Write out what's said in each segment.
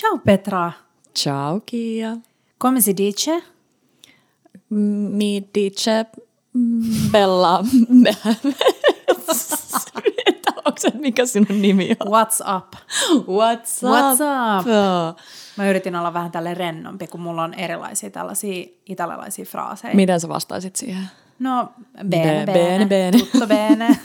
Ciao Petra. Ciao Kia. Come si dice? Mi dice Bella. Onko se, mikä sinun nimi on? What's up? What's up? What's up? Mä yritin olla vähän tälle rennompi, kun mulla on erilaisia tällaisia italialaisia fraaseja. Miten sä vastaisit siihen? No, bene, Be- bene, bene, bene. tutto bene.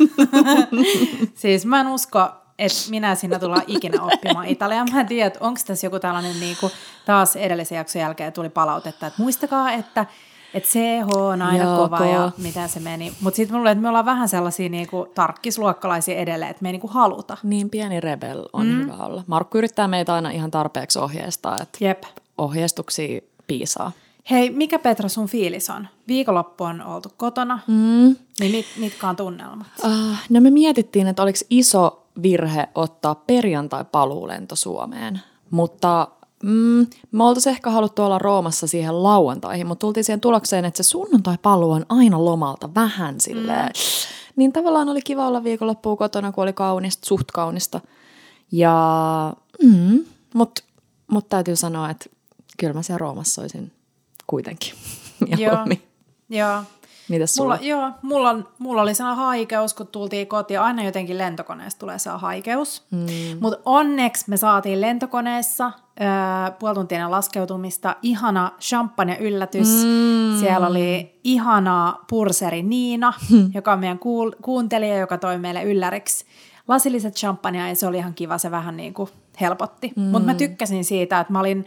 siis mä en usko, että minä sinä tullaan ikinä oppimaan italiaa. Mä en tiedä, että onko tässä joku tällainen, niin kuin, taas edellisen jakson jälkeen tuli palautetta, että muistakaa, että että CH on aina Joo, kova ja kova. miten se meni. Mutta sitten mulle, että me ollaan vähän sellaisia niinku tarkkisluokkalaisia edelleen, että me ei niinku haluta. Niin pieni rebel on mm. hyvä olla. Markku yrittää meitä aina ihan tarpeeksi ohjeistaa, että Jep. ohjeistuksia piisaa. Hei, mikä Petra sun fiilis on? Viikonloppu on oltu kotona, Mm. niin mit, mitkä on tunnelmat? Uh, no me mietittiin, että oliko iso virhe ottaa perjantai-paluulento Suomeen, mutta mm, me oltaisiin ehkä haluttu olla Roomassa siihen lauantaihin, mutta tultiin siihen tulokseen, että se sunnuntai-paluu on aina lomalta vähän silleen. Mm. Niin tavallaan oli kiva olla viikonloppuun kotona, kun oli kaunista, suht kaunista. Ja, mm, mutta mut täytyy sanoa, että kyllä mä siellä Roomassa olisin kuitenkin Joo. Joo. Mitäs sulla? Mulla, joo, mulla, on, mulla oli sellainen haikeus, kun tultiin kotiin. Aina jotenkin lentokoneessa tulee se haikeus. Mm. Mutta onneksi me saatiin lentokoneessa öö, puoli tuntia laskeutumista ihana champagne yllätys. Mm. Siellä oli ihana purseri Niina, joka on meidän kuul- kuuntelija, joka toi meille ylläriksi lasilliset champagnea ja se oli ihan kiva, se vähän niin kuin helpotti. Mm. Mutta mä tykkäsin siitä, että mä olin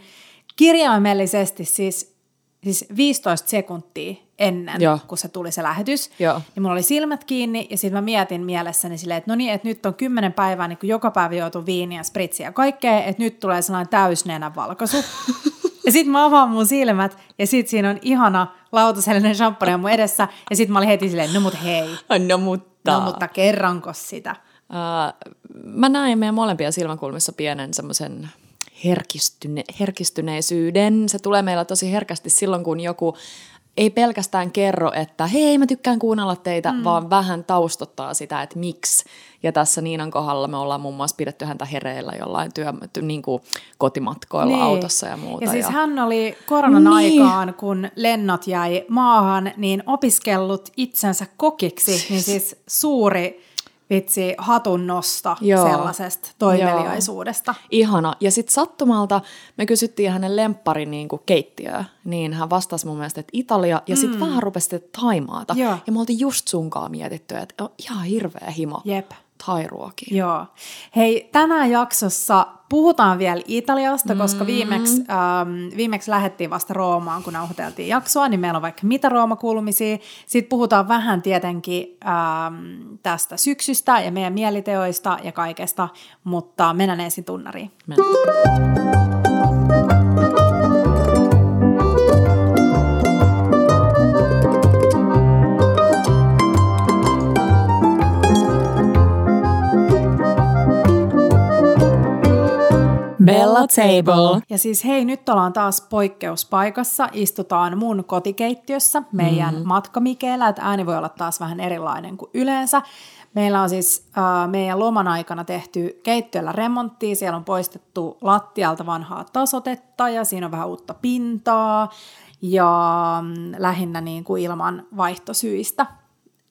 kirjaimellisesti siis, siis 15 sekuntia ennen, Joo. kun se tuli se lähetys. Joo. Ja mulla oli silmät kiinni ja sitten mä mietin mielessäni silleen, että no niin, että nyt on kymmenen päivää, niin kun joka päivä joutuu viiniä, spritsiä ja kaikkea, että nyt tulee sellainen täysnenä valkaisu. ja sitten mä avaan mun silmät ja sitten siinä on ihana lautasellinen champagne mun edessä ja sitten mä olin heti silleen, no mut hei, No mutta... no mutta kerranko sitä? Uh, mä näin meidän molempia silmäkulmissa pienen semmoisen herkistyne, herkistyneisyyden. Se tulee meillä tosi herkästi silloin, kun joku ei pelkästään kerro, että hei mä tykkään kuunnella teitä, mm. vaan vähän taustottaa sitä, että miksi. Ja tässä Niinan kohdalla me ollaan muun muassa pidetty häntä hereillä jollain työ, niin kuin kotimatkoilla niin. autossa ja muuta. Ja siis hän oli koronan Niin. aikaan, kun lennot jäi maahan, niin opiskellut itsensä kokiksi, niin siis suuri vitsi hatun nosto Joo. sellaisesta toimeliaisuudesta. Ihana. Ja sitten sattumalta me kysyttiin hänen lempparin niin kuin keittiöä, niin hän vastasi mun mielestä, että Italia, ja sitten vähän rupesi Taimaata. Joo. Ja me oltiin just sunkaan mietitty, että on ihan hirveä himo Jep. Thai-ruokia. Joo. Hei, tänään jaksossa puhutaan vielä Italiasta, koska viimeksi, ähm, viimeksi lähdettiin vasta Roomaan, kun nauhoiteltiin jaksoa, niin meillä on vaikka mitä Rooma-kuulumisia. Sitten puhutaan vähän tietenkin ähm, tästä syksystä ja meidän mieliteoista ja kaikesta, mutta mennään ensin tunnariin. Mennään. Bella Table. Ja siis hei, nyt ollaan taas poikkeuspaikassa. Istutaan mun kotikeittiössä meidän mm. matkamikeellä, että ääni voi olla taas vähän erilainen kuin yleensä. Meillä on siis äh, meidän loman aikana tehty keittiöllä remonttia. Siellä on poistettu lattialta vanhaa tasotetta ja siinä on vähän uutta pintaa ja mm, lähinnä niin kuin ilman vaihtosyistä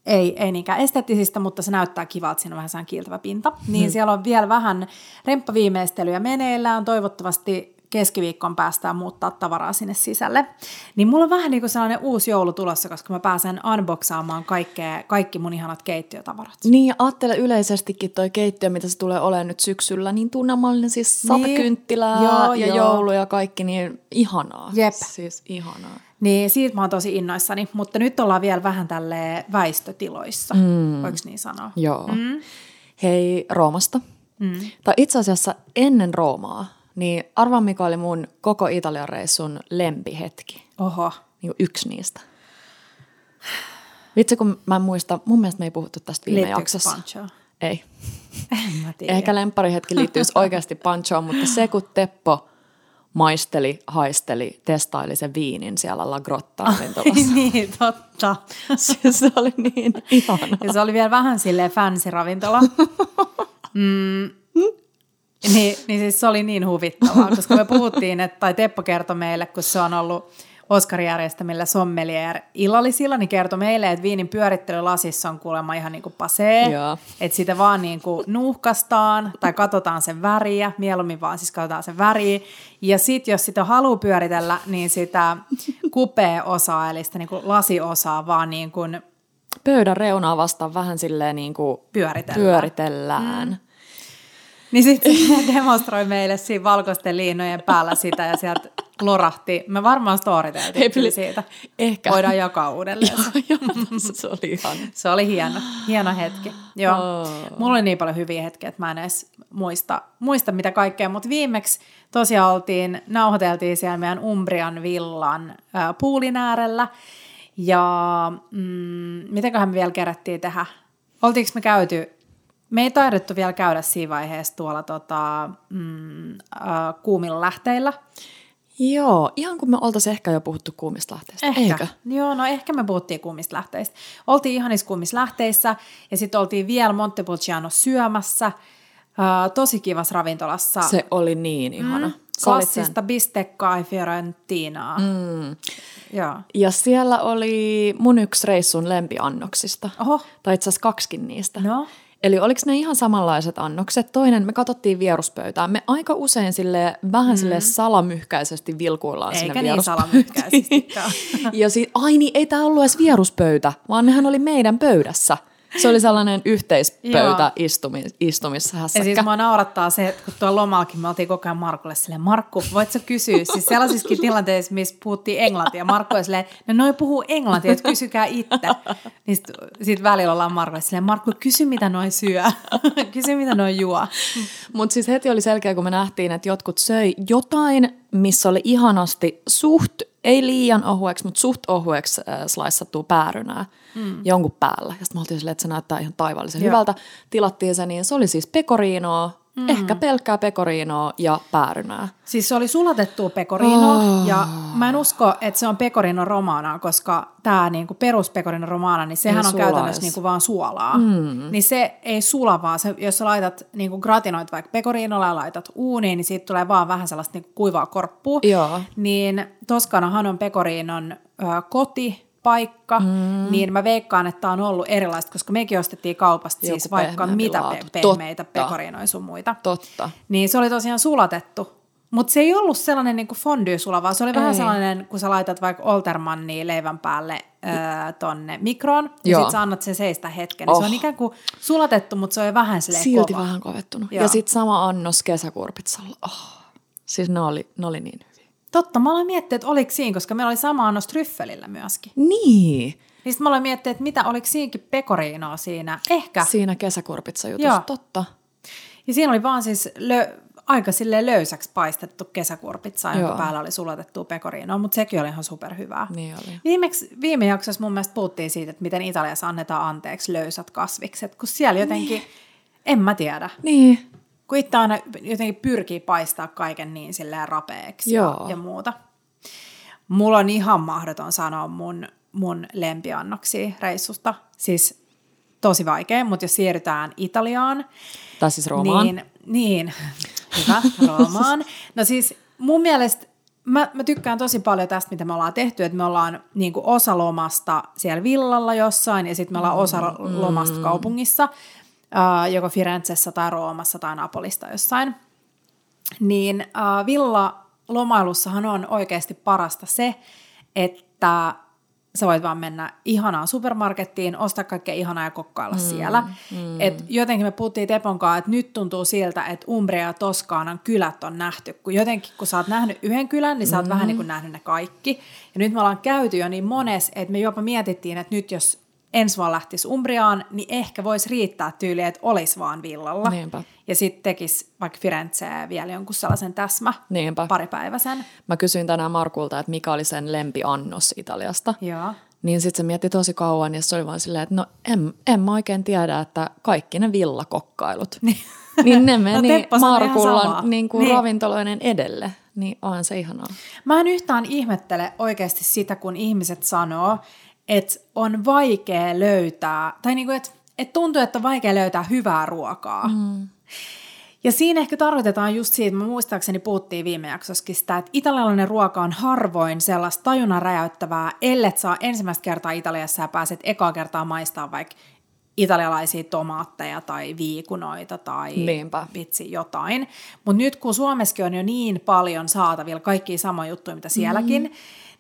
ei, ei niinkään esteettisistä, mutta se näyttää kivalta, siinä on vähän kiiltävä pinta. Niin hmm. siellä on vielä vähän remppaviimeistelyjä meneillään, toivottavasti keskiviikkoon päästään muuttaa tavaraa sinne sisälle. Niin mulla on vähän niin kuin sellainen uusi joulu tulossa, koska mä pääsen unboxaamaan kaikkea, kaikki mun ihanat keittiötavarat. Niin, ja ajattele yleisestikin toi keittiö, mitä se tulee olemaan nyt syksyllä, niin tunnelmallinen siis Niin. kynttilää Joo, ja joo. joulu ja kaikki, niin ihanaa. Jep. Siis ihanaa. Niin siitä mä oon tosi innoissani, mutta nyt ollaan vielä vähän tälle väistötiloissa, mm. voiko niin sanoa? Joo. Mm. Hei, Roomasta. Mm. Tai itse asiassa ennen Roomaa, niin arvaa mikä oli mun koko Italian reissun lempihetki. Oho. Niin yksi niistä. Vitsi, kun mä en muista, mun mielestä me ei puhuttu tästä viime Liittyykö jaksossa. Panchoon? Ei. En mä tiedä. Ehkä lempparihetki liittyisi oikeasti panchoon, mutta se kun Teppo maisteli, haisteli, testaili sen viinin siellä La Grotta ravintolassa. niin, totta. Siis se oli niin ihana. Ja se oli vielä vähän silleen fancy ravintola. Mm. niin, niin siis se oli niin huvittavaa, koska me puhuttiin, että, tai Teppo kertoi meille, kun se on ollut Oskar järjestämillä sommelier illallisilla, niin kertoi meille, että viinin pyörittely lasissa on kuulemma ihan niin kuin pasee, Joo. että sitä vaan niin kuin nuuhkastaan tai katsotaan sen väriä, mieluummin vaan siis katsotaan sen väriä, ja sitten jos sitä haluaa pyöritellä, niin sitä kupea-osaa, eli sitä niin kuin lasiosaa vaan niin kuin Pöydän reunaa vastaan vähän silleen niin kuin pyöritellään. pyöritellään. Mm. Niin sitten se demonstroi meille siinä valkoisten liinojen päällä sitä ja sieltä lorahti. Me varmaan storiteltiin siitä. Ehkä. Voidaan jakaa uudelleen. Joo, joo, se oli ihan. Se oli hieno, hieno hetki. Joo. Oh. Mulla oli niin paljon hyviä hetkiä, että mä en edes muista, muista mitä kaikkea, mutta viimeksi tosiaan oltiin, nauhoiteltiin siellä meidän Umbrian villan äh, puulin äärellä. Ja mm, mitenköhän me vielä kerättiin tehdä? Oltiinko me käyty, me ei taidettu vielä käydä siinä vaiheessa tuolla tota, mm, äh, kuumilla lähteillä. Joo, ihan kun me oltaisiin ehkä jo puhuttu kuumista lähteistä, Ehkä. eikö? Joo, no ehkä me puhuttiin kuumista lähteistä. Oltiin ihanissa kuumissa lähteissä ja sitten oltiin vielä Montepulciano syömässä. Äh, tosi kivassa ravintolassa. Se oli niin ihana. mm, olit sen- klassista bistecca e fiorentinaa. Mm. Joo. Ja siellä oli mun yksi reissun lempiannoksista. Oho, Tai itse asiassa kaksikin niistä. no. Eli oliko ne ihan samanlaiset annokset? Toinen, me katsottiin vieruspöytään. Me aika usein sille vähän mm. sille salamyhkäisesti vilkuillaan Eikä sinne niin salamyhkäisestikään. ja sit, ai niin, ei tämä ollut edes vieruspöytä, vaan nehän oli meidän pöydässä. Se oli sellainen yhteispöytä istumi, istumis Ja siis mua naurattaa se, että kun tuolla lomallakin me oltiin koko ajan Markulle silleen, Markku, voit sä kysyä? Siis sellaisissakin tilanteissa, missä puhuttiin englantia. Markku oli silleen, no noi puhuu englantia, että kysykää itse. Niin sit, sit välillä ollaan Markulle silleen, Markku, kysy mitä noi syö. kysy mitä noi juo. Mutta siis heti oli selkeä, kun me nähtiin, että jotkut söi jotain, missä oli ihanasti suht, ei liian ohueksi, mutta suht ohueksi äh, slaissattua päärynää mm. jonkun päällä. Ja sitten me oltiin silleen, että se näyttää ihan taivaallisen Joo. hyvältä. Tilattiin se, niin se oli siis pekoriinoa, mm. ehkä pelkkää pekoriinoa ja päärynää. Siis se oli sulatettua pecorino, oh. ja mä en usko, että se on pecorino romana, koska tämä niinku perus romana, niin sehän Ei on käytännössä sulais. niinku vaan suolaa. Mm. Niin se ei sula vaan, se, jos sä laitat niinku gratinoit vaikka pecorinolla ja laitat uuniin, niin siitä tulee vaan vähän sellaista niinku kuivaa korppua. Joo. Niin Toskanahan on pecorinon ö, koti, paikka, mm. niin mä veikkaan, että tää on ollut erilaista, koska mekin ostettiin kaupasta Joku siis vaikka mitä laatu. pe- pehmeitä Totta. pecorinoja sun muita. Totta. Niin se oli tosiaan sulatettu. Mutta se ei ollut sellainen niin fondue-sula, vaan se oli vähän Ei. sellainen, kun sä laitat vaikka Oltermannia leivän päälle öö, tonne mikroon, ja sit sä annat sen seistä hetken. Niin Se Oh. on ikään kuin sulatettu, mutta se on vähän silleen Silti kova. vähän kovettunut. Joo. Ja sitten sama annos kesäkurpitsalla. Oh. Siis ne oli, ne oli niin. Totta, mä aloin miettiä, että oliko siinä, koska meillä oli sama annos tryffelillä myöskin. Niin. Niin mä aloin miettiä, että mitä, oliko siinäkin pekoriinoa siinä? Ehkä. Siinä kesäkurpitsa jutussa, Joo. totta. Ja siinä oli vaan siis lö, aika silleen löysäksi paistettu kesäkurpitsa, jonka Joo. päällä oli sulatettua pekoriinoa, mutta sekin oli ihan superhyvää. Niin oli. Viimeksi, viime jaksossa mun mielestä puhuttiin siitä, että miten Italiassa annetaan anteeksi löysät kasvikset, kun siellä jotenkin, en mä tiedä, Niin. Kun itse aina jotenkin pyrkii paistaa kaiken niin silleen rapeeksi ja, Joo. ja muuta. Mulla on ihan mahdoton sanoa mun, mun lempiannoksia reissusta, siis tosi vaikea, mutta jos siirrytään Italiaan, Tai siis Roomaan. niin, niin, hyvä, Roomaan. No siis mun mielestä mä, mä tykkään tosi paljon tästä, mitä me ollaan tehty, että me ollaan niin kuin osa lomasta siellä villalla jossain ja sitten me ollaan osa Mm. lomasta kaupungissa, ää, joko Firenzessä tai Roomassa tai Napolista jossain. Niin äh, villa lomailussahan on oikeasti parasta se, että sä voit vaan mennä ihanaan supermarkettiin, ostaa kaikkea ihanaa ja kokkailla mm, siellä. Mm. Et jotenkin me puhuttiin Tepon kanssa, että nyt tuntuu siltä, että Umbria ja Toskaanan kylät on nähty. Kun jotenkin, kun sä oot nähnyt yhden kylän, niin sä oot mm. vähän niin kuin nähnyt ne kaikki. Ja nyt me ollaan käyty jo niin mones, että me jopa mietittiin, että nyt jos ensi vuonna lähtisi Umbriaan, niin ehkä voisi riittää tyyli, että olisi vaan villalla. Niinpä. Ja sitten tekisi vaikka Firenzeen vielä jonkun sellaisen täsmä Niinpä. paripäiväisen. Mä kysyin tänään Markulta, että mikä oli sen lempiannos Italiasta. Joo. Niin sitten se mietti tosi kauan ja se oli vaan silleen, että no en, en mä oikein tiedä, että kaikki ne villakokkailut, niin ne meni samaa. Markullan niin kuin Niin. ravintoloinen edelle. Niin on se ihanaa. Mä en yhtään ihmettele oikeasti sitä, kun ihmiset sanoo, että on vaikea löytää, tai niinku, että et tuntuu, että on vaikea löytää hyvää ruokaa. Mm. Ja siinä ehkä tarkoitetaan just siitä, mä muistaakseni puhuttiin viime jaksossakin sitä, että italialainen ruoka on harvoin sellaista tajunnan räjäyttävää, ellet saa ensimmäistä kertaa Italiassa ja pääset ekaa kertaa maistaa vaikka italialaisia tomaatteja tai viikunoita tai Niinpä. vitsi jotain. Mutta nyt kun Suomessakin on jo niin paljon saatavilla kaikkia samoja juttuja, mitä sielläkin, mm.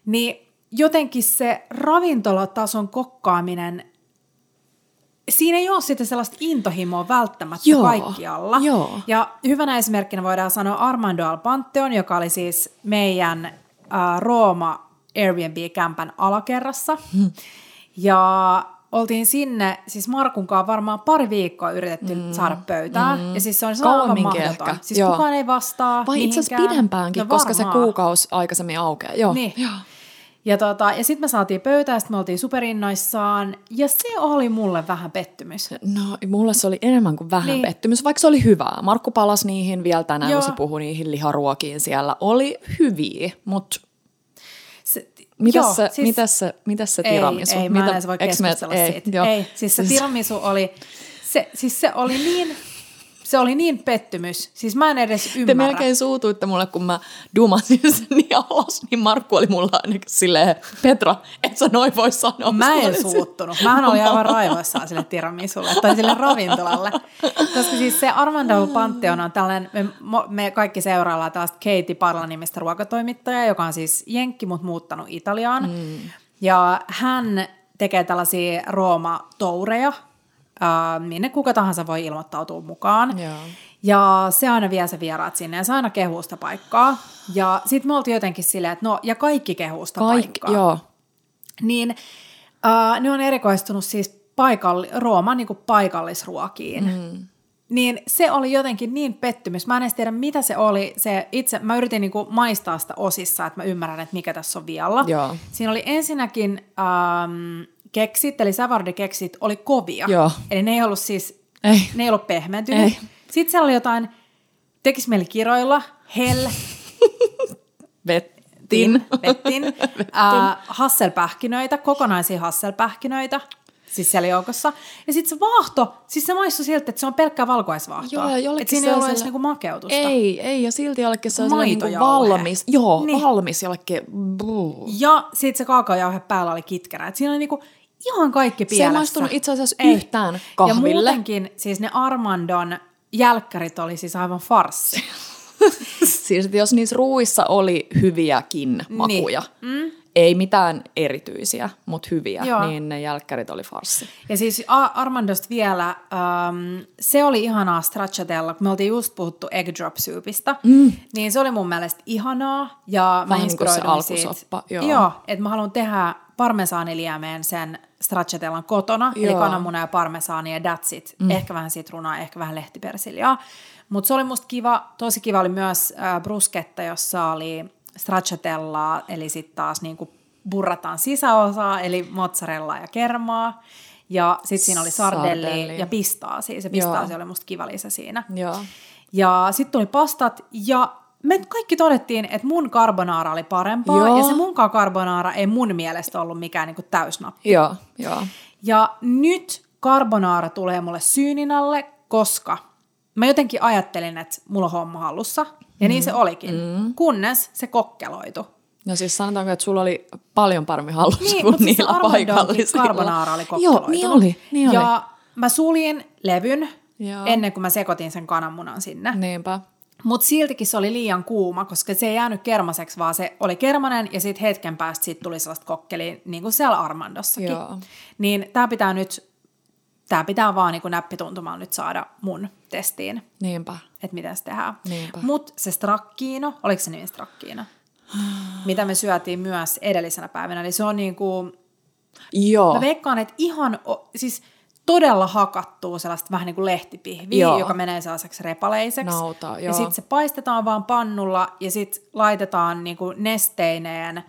niin jotenkin se ravintolatason kokkaaminen siinä ei ole sitten sellaista intohimoa välttämättä Joo, kaikkialla. joo. Ja hyvänä esimerkkinä voidaan sanoa Armando Alpanteon, joka oli siis meidän äh, Rooma Airbnb-kämpän alakerrassa. Hmm. Ja oltiin sinne, siis Markunkaan varmaan pari viikkoa yritetty mm. saada pöytään. Mm. Ja siis se on aivan mahdoton. ehkä, Siis joo. kukaan ei vastaa Vai itse asiassa pidempäänkin, No koska se kuukausi aikaisemmin aukeaa. Joo. Niin. Joo. Ja, tota, ja sitten me saatiin pöytään, sitten me oltiin superinnoissaan, ja se oli mulle vähän pettymys. No, mulle se oli enemmän kuin vähän Niin. pettymys, vaikka se oli hyvää. Markku palasi niihin vielä tänään, Joo. kun se puhui niihin liharuokiin siellä. Oli hyviä, mutta mitäs, joo, se, siis, mitäs, se, mitäs se tiramisu? Ei, ei mä en Mitä- edes voi me- keskustella ei, siitä. joo. Ei, siis se tiramisu oli, se, siis se oli niin, se oli niin pettymys. Siis mä en edes Te ymmärrä. melkein suutuitte mulle, kun mä dumasin sen niin alas, niin Markku oli mulla ainakin silleen, Petra, et sä noin voi sanoa. Mä en olin suuttunut. Mähän olin aivan raivoissaan sille tiramisulle tai sille ravintolalle. Koska siis se Armando Pantheon on tällainen, me, me kaikki seuraillaan tällaista Katie Parla-nimistä ruokatoimittajaa, joka on siis jenkki, mutta muuttanut Italiaan. Mm. Ja hän tekee tällaisia Rooma-toureja, äh, minne kuka tahansa voi ilmoittautua mukaan. Joo. Ja se aina vie se vieraat sinne ja se aina kehuu sitä paikkaa. Ja sitten me oltiin jotenkin silleen, että no, ja kaikki kehuu sitä Kaikki, paikkaa joo. niin äh, ne on erikoistunut siis paikalli, Rooman niin kuin paikallisruokiin. Mm. Niin se oli jotenkin niin pettymys. Mä en edes tiedä, mitä se oli. Se itse, mä yritin niin kuin maistaa sitä osissa, että mä ymmärrän, että mikä tässä on vialla. Joo. Siinä oli ensinnäkin ähm, keksit, eli savardikeksit, oli kovia. Joo. Eli ne ei ollut siis, Ei. ne ei ollut pehmentynyt. Ei. Sitten siellä oli jotain, tekis mieli kiroilla, hell, Vettin. vettin, äh, hasselpähkinöitä, kokonaisia hasselpähkinöitä, siis siellä joukossa. Ja sitten se vaahto, siis se maistui siltä, että se on pelkkää valkoisvaahtoa. Joo, ja jollekin siinä ei ollut edes niinku makeutusta. Ei, ei, ja silti jollekin se on niin Maitojauhe. valmis. Joo, Niin. valmis jollekin. Buu. Ja sitten se kaakaojauhe päällä oli kitkerä. Et siinä oli niinku ihan kaikki Se pielessä. ei maistunut itse asiassa Ei. yhtään Ja kahville. muutenkin siis ne Armandon jälkkärit oli siis aivan farssi. Siis että jos niissä ruuissa oli hyviäkin makuja, mm. ei mitään erityisiä, mutta hyviä, Joo. Niin ne jälkkärit oli farssi. Ja siis Armandosta vielä, um, se oli ihanaa stracciatella, kun me oltiin just puhuttu egg drop soupista, mm. niin se oli mun mielestä ihanaa. Ja mä Vähän niin kuin se inspiroiduin siitä. alkusoppa, joo. joo että mä haluan tehdä parmesaaniliemeen sen stracciatellan kotona, joo. eli kananmuna ja parmesaani ja that's it. Mm. Ehkä vähän sitruunaa, ehkä vähän lehtipersiljaa. Mutta se oli musta kiva, tosi kiva oli myös äh, bruschetta, jossa oli stracciatellaa, eli sitten taas niinku burrataan sisäosaa, eli mozzarella ja kermaa. Ja sitten siinä oli sardelli, Sardelli. ja pistaasi. Se pistaasi oli musta kiva lisä siinä. Joo. Ja sitten tuli pastat, ja me kaikki todettiin, että mun carbonara oli parempaa, Joo. ja se munkaan carbonara ei mun mielestä ollut mikään niinku täysnappi. Joo, joo. Ja nyt carbonara tulee mulle syynin alle, koska mä jotenkin ajattelin, että mulla on homma hallussa, ja niin se olikin, mm. kunnes se kokkeloitu. No siis sanotaanko, että sulla oli paljon paremmin hallussa Niin, kuin siis niillä Armandonkin paikallisilla. carbonara oli kokkeloitu. Joo, niin oli, niin oli. Ja mä suljin levyn Joo. ennen kuin mä sekoitin sen kananmunan sinne. Niinpä. Mutta siltikin se oli liian kuuma, koska se ei jäänyt kermaseksi, vaan se oli kermanen ja sitten hetken päästä siitä tuli sellaista kokkeliä, niin kuin siellä Armandossakin. Joo. Niin tämä pitää nyt, tämä pitää vaan niin näppituntumaan nyt saada mun testiin, Niinpä. että miten se tehdään. Niinpä. Mutta se strakkiino, oliko se nimi strakkiino? Mitä me syötiin myös edellisenä päivänä, eli se on niin kuin, Joo. Mä veikkaan, että ihan, siis todella hakattuu sellaista vähän niin kuin lehtipihviä, Joo. joka menee sellaiseksi repaleiseksi. Nautaa, ja joo. sitten se paistetaan vaan pannulla ja sitten laitetaan niin kuin nesteineen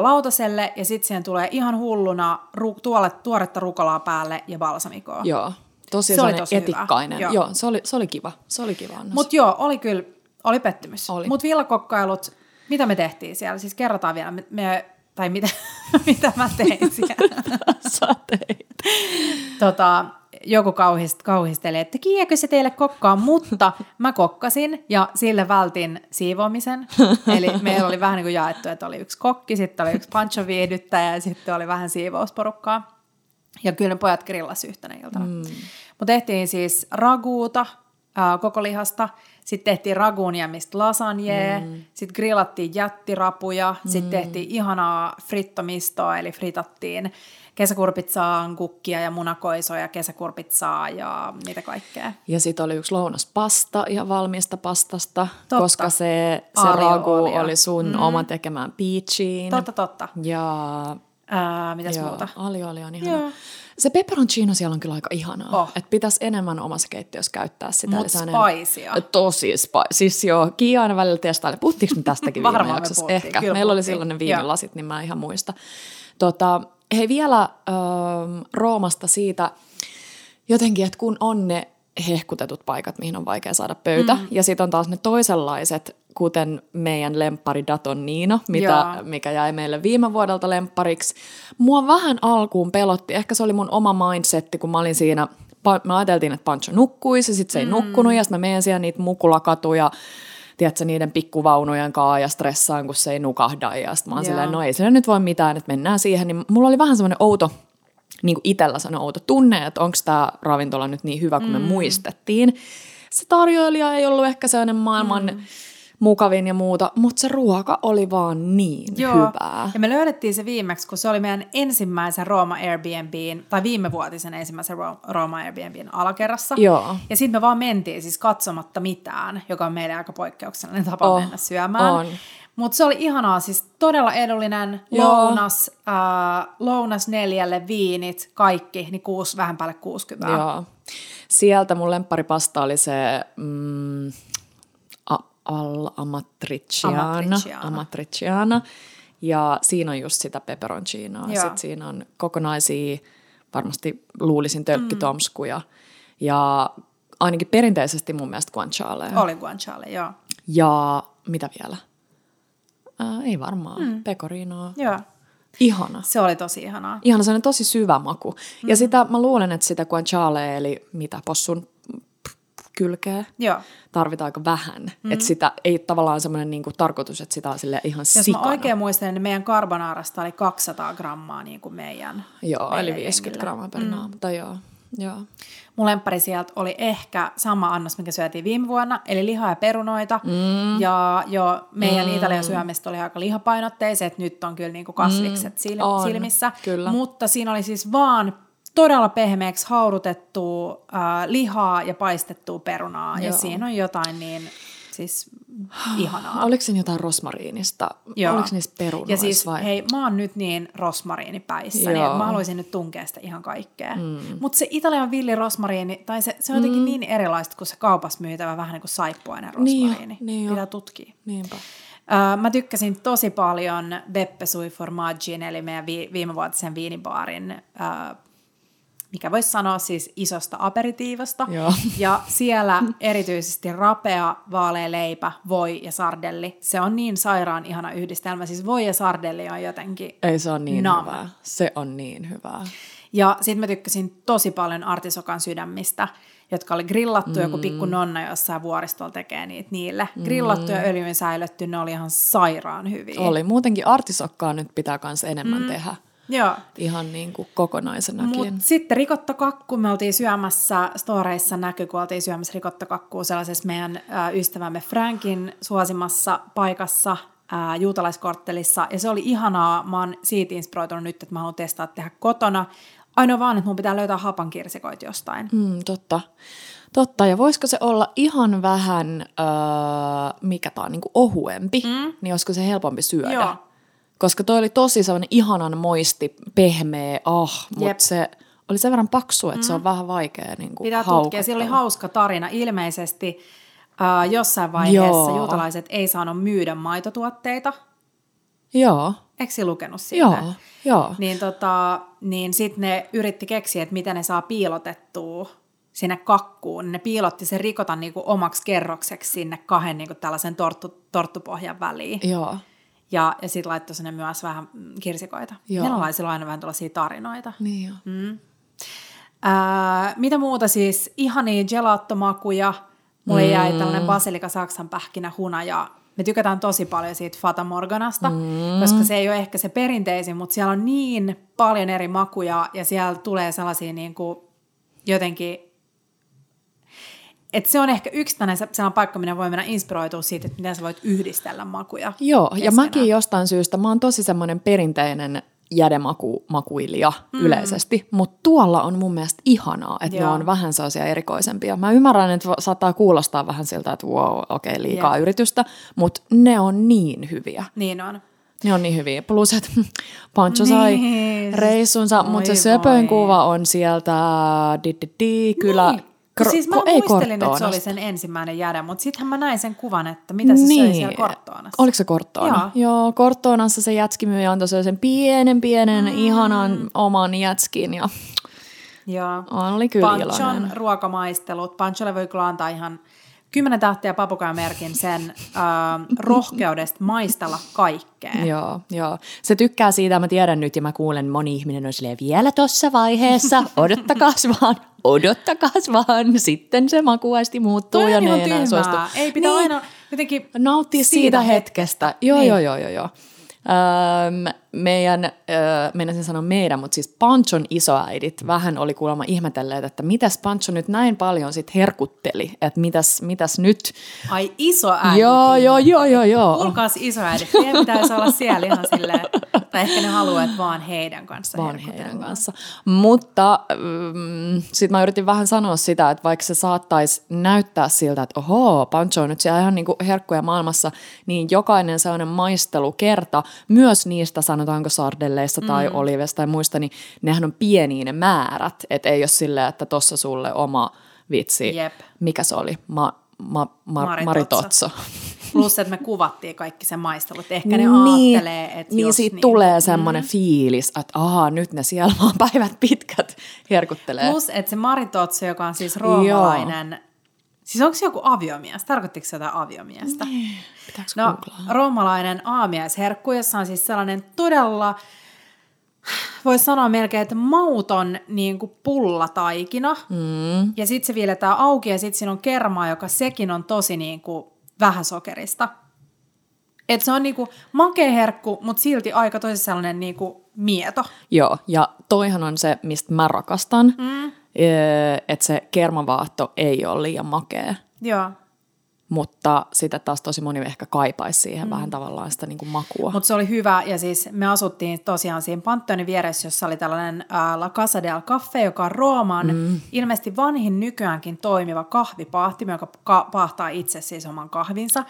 lautaselle ja sitten siihen tulee ihan hulluna ru- tuolle, tuoretta rukolaa päälle ja balsamikoa. Joo. Tosi Se oli tosi hyvä. etikkainen. Joo. Joo. se, oli, se oli kiva. Se oli kiva annos. Mutta joo, oli kyllä, oli pettymys. Oli. Mutta villakokkailut, mitä me tehtiin siellä? Siis kerrotaan vielä, me, me tai mitä, mitä mä tein siellä. Sä teit. tota, joku kauhist, kauhisteli, että kiekö se teille kokkaa, mutta mä kokkasin ja sille vältin siivoamisen. Eli meillä oli vähän niin kuin jaettu, että oli yksi kokki, sitten oli yksi pancho viihdyttäjä ja sitten oli vähän siivousporukkaa. Ja kyllä ne pojat grillas yhtenä iltana. Mm. Mutta tehtiin siis raguuta ää, koko lihasta, sitten tehtiin raguunia, mistä lasagne, mm. sitten grillattiin jättirapuja, mm. sitten tehtiin ihanaa frittomistoa, eli fritattiin kesäkurpitsaan kukkia ja munakoisoja, kesäkurpitsaa ja mitä kaikkea. Ja sitten oli yksi lounaspasta ihan valmiista pastasta, totta. koska se, se ragu oli sun mm. oma tekemään peachiin. Totta, totta. Ja Ää, mitäs joo, muuta? Ali on ihana. Joo. Se pepperoncino siellä on kyllä aika ihanaa. Oh. Että pitäisi enemmän omassa keittiössä käyttää sitä. Mut spicea. Tosi spice. Siis joo, Kiia aina välillä testaili. Puhuttiinko me tästäkin viime jaksossa? Ehkä. Kyllä Meillä oli silloin ne viinilasit, niin mä en ihan muista. Tota, hei vielä äh, Roomasta siitä jotenkin, että kun on ne hehkutetut paikat, mihin on vaikea saada pöytä. Mm. Ja sitten on taas ne toisenlaiset, kuten meidän lemppari Daton Niino, mitä, mikä jäi meille viime vuodelta lemppariksi. Mua vähän alkuun pelotti, ehkä se oli mun oma mindsetti, kun mä olin siinä, mä ajateltiin, että Pancho nukkuisi, ja sitten se ei mm. nukkunut, ja sitten mä menen siellä niitä mukulakatuja, tiedätkö, niiden pikkuvaunujen kaa ja stressaan, kun se ei nukahda. Ja sitten mä oon silleen, no ei sillä nyt voi mitään, että mennään siihen. Niin mulla oli vähän semmoinen outo niin kuin itsellä sanoi outo tunne, että onko tämä ravintola nyt niin hyvä kuin me mm. muistettiin. Se tarjoilija ei ollut ehkä sellainen maailman mm. Mukavin ja muuta, mutta se ruoka oli vaan niin Joo. hyvää. Ja me löydettiin se viimeksi, kun se oli meidän ensimmäisen Rooma Airbnbin, tai viimevuotisen ensimmäisen Rooma Airbnbin alakerrassa. Joo. Ja sitten me vaan mentiin siis katsomatta mitään, joka on meille aika poikkeuksellinen tapa oh, mennä syömään. On. Mutta se oli ihanaa, siis todella edullinen Joo. lounas, äh, lounas neljälle viinit, kaikki, niin kuusi, vähän päälle 60. Joo. Sieltä mun lempparipasta oli se mm, al amatriciana. Ja siinä on just sitä peperoncinoa. Sitten siinä on kokonaisia, varmasti luulisin tölkkitomskuja. Mm. Ja ainakin perinteisesti mun mielestä guanciale. Oli guanciale, joo. Ja mitä vielä? Äh, ei varmaan. Mm. Pecorinoa. Joo. Ihana. Se oli tosi ihanaa. Ihana, se on tosi syvä maku. Mm-hmm. Ja sitä, mä luulen, että sitä guanciale, eli mitä, possun kylkeä, Joo. tarvitaan aika vähän. Mm-hmm. Että sitä ei tavallaan semmoinen niinku tarkoitus, että sitä on sille ihan Jos sikana. Mä oikein muistan, niin meidän carbonarasta oli 200 grammaa niin kuin meidän Joo, meidän eli 50 jengille. grammaa per mm. naama. Tai joo, joo. Mun lemppari sieltä oli ehkä sama annos, mikä syötiin viime vuonna, eli lihaa ja perunoita. Mm. Ja jo meidän mm. Italian syömistä oli aika lihapainotteiset, nyt on kyllä niinku kasvikset mm. sil- on, silmissä. Kyllä. Mutta siinä oli siis vaan todella pehmeäksi haudutettua äh, lihaa ja paistettua perunaa. Joo. Ja siinä on jotain niin Siis ihanaa. Oliko se jotain rosmariinista? Joo. Oliko niissä perunoissa Ja siis vai? hei, mä oon nyt niin rosmariinipäissä, niin mä haluaisin nyt tunkea sitä ihan kaikkea. Mm. Mutta se Italian villi rosmariini, tai se, se on jotenkin mm. niin erilaista kuin se kaupassa myytävä vähän niin kuin saippuainen niin rosmariini. Niin, niin Pitää tutkia. Niinpä. Uh, mä tykkäsin tosi paljon Beppe Sui Formaggin, eli meidän vi- viimevuotisen viinibaarin uh, mikä voisi sanoa siis isosta aperitiivosta. Joo. Ja siellä erityisesti rapea, vaalea leipä, voi ja sardelli. Se on niin sairaan ihana yhdistelmä. Siis voi ja sardelli on jotenkin Ei se on niin nam. hyvää. Se on niin hyvää. Ja sitten mä tykkäsin tosi paljon artisokan sydämistä, jotka oli grillattu, mm. joku pikku nonna jossain vuoristolla tekee niitä niille. Mm. Grillattu ja öljyyn säilytty, ne oli ihan sairaan hyviä. Oli. Muutenkin artisokkaa nyt pitää myös enemmän mm. tehdä. Joo. Ihan niin kuin kokonaisenakin. Mut sitten rikottokakku, me oltiin syömässä, storeissa näkyy, kun oltiin syömässä rikottakakkua sellaisessa meidän ä, ystävämme Frankin suosimassa paikassa ä, juutalaiskorttelissa. Ja se oli ihanaa, mä oon siitä inspiroitunut nyt, että mä haluan testaa tehdä kotona. Ainoa vaan, että mun pitää löytää hapankirsikoita jostain. Mm, totta. Totta, ja voisiko se olla ihan vähän, öö, mikä tämä on, niin kuin ohuempi, mm. niin olisiko se helpompi syödä? Joo. Koska toi oli tosi sellainen ihanan moisti, pehmeä, ah, mutta se oli sen verran paksu, että mm. se on mm. vähän vaikea niin kuin Pitää tutkia. Siellä oli hauska tarina. Ilmeisesti äh, jossain vaiheessa Joo. juutalaiset ei saanut myydä maitotuotteita. Joo. Eikö lukenut siitä? Joo, joo. Niin, tota, niin sitten ne yritti keksiä, että miten ne saa piilotettua sinne kakkuun. Ne piilotti sen rikotan niinku omaksi kerrokseksi sinne kahden niinku tällaisen torttu, torttupohjan väliin. Joo. Ja, ja sitten laittoi sinne myös vähän kirsikoita. Joo. On aina vähän tällaisia tarinoita. Niin jo. Mm. Ää, mitä muuta siis? Ihania gelattomakuja. Mulle mm. jäi tällainen basilika saksan pähkinä hunaja. Me tykätään tosi paljon siitä Fata Morganasta, mm. koska se ei ole ehkä se perinteisin, mutta siellä on niin paljon eri makuja ja siellä tulee sellaisia niin kuin jotenkin et se on ehkä yksi sellainen paikka, minä voi mennä inspiroitua siitä, että miten sä voit yhdistellä makuja. Joo, keskenään. ja mäkin jostain syystä, mä oon tosi semmoinen perinteinen jädemakuilija mm. yleisesti, mutta tuolla on mun mielestä ihanaa, että Joo. ne on vähän sellaisia erikoisempia. Mä ymmärrän, että saattaa kuulostaa vähän siltä, että wow, okei, okay, liikaa yeah. yritystä, mutta ne on niin hyviä. Niin on. Ne on niin hyviä. Plus, että Pancho sai niin. reissunsa, mutta se söpöin kuva on sieltä di, di, di, kyllä niin. Kro- siis mä ei muistelin, että se oli sen ensimmäinen jäde, mutta sittenhän mä näin sen kuvan, että mitä se niin. söi siellä korttoonassa. Oliko se korttoona? Joo. Joo, korttoonassa se jätskimyyjä antoi sen pienen, pienen, mm. ihanan oman jätskin ja Joo. oli kyllä Panchon iloinen. ruokamaistelut. Pancholle voi kyllä antaa ihan kymmenen tähtiä papukajamerkin sen äh, rohkeudesta maistella kaikkea. Joo, joo. Se tykkää siitä, mä tiedän nyt ja mä kuulen, moni ihminen on silleen vielä tuossa vaiheessa, odottakas vaan, odottakas vaan, sitten se makuaisti muuttuu Toi ja ne enää suostu. Ei pitää niin. aina jotenkin nauttia siitä, siitä hetkestä. Joo, niin. joo, joo, joo, joo. Öö, meidän, öö, meinasin sanoa meidän, mutta siis Panchon isoäidit vähän oli kuulemma ihmetelleet, että mitäs Pancho nyt näin paljon sit herkutteli, että mitäs, mitäs nyt. Ai isoäidit. Joo, joo, joo, joo, joo. Kuulkaas isoäidit, heidän pitäisi olla siellä ihan silleen, tai ehkä ne haluaa, että vaan heidän kanssa Vaan heidän kanssa. Mutta mm, sitten mä yritin vähän sanoa sitä, että vaikka se saattaisi näyttää siltä, että oho, Pancho on nyt siellä ihan niin kuin herkkuja maailmassa, niin jokainen sellainen maistelukerta, myös niistä sanotaan, sanotaanko sardelleissa tai mm. olivessa tai muista, niin nehän on pieniä ne määrät. Että ei ole silleen, että tossa sulle oma vitsi. Jep. Mikä se oli? Ma, ma, ma, Maritotso. Maritotso. Plus, että me kuvattiin kaikki se maistelut. Ehkä ne niin, aattelee, että Niin siitä niin, tulee semmoinen mm. fiilis, että aha, nyt ne siellä vaan päivät pitkät herkuttelee. Plus, että se Maritotso, joka on siis roomalainen Siis onko se joku aviomies? Tarkoittiko se jotain aviomiestä? Nee, no, googlaa? roomalainen aamiaisherkku, jossa on siis sellainen todella, voisi sanoa melkein, että mauton niin kuin pullataikina. Mm. Ja sitten se viiletään auki ja sitten siinä on kermaa, joka sekin on tosi niin kuin vähän sokerista. Et se on niinku makea herkku, mutta silti aika tosi sellainen niinku mieto. Joo, ja toihan on se, mistä mä rakastan. Mm että se kermavaahto ei ole liian makea. Joo. Mutta sitä taas tosi moni ehkä kaipaisi siihen mm. vähän tavallaan sitä niin kuin makua. Mutta se oli hyvä, ja siis me asuttiin tosiaan siinä Pantheonin vieressä, jossa oli tällainen ää, La Casa del Cafe, joka on Rooman mm. ilmeisesti vanhin nykyäänkin toimiva kahvipahti, joka ka- pahtaa itse siis oman kahvinsa.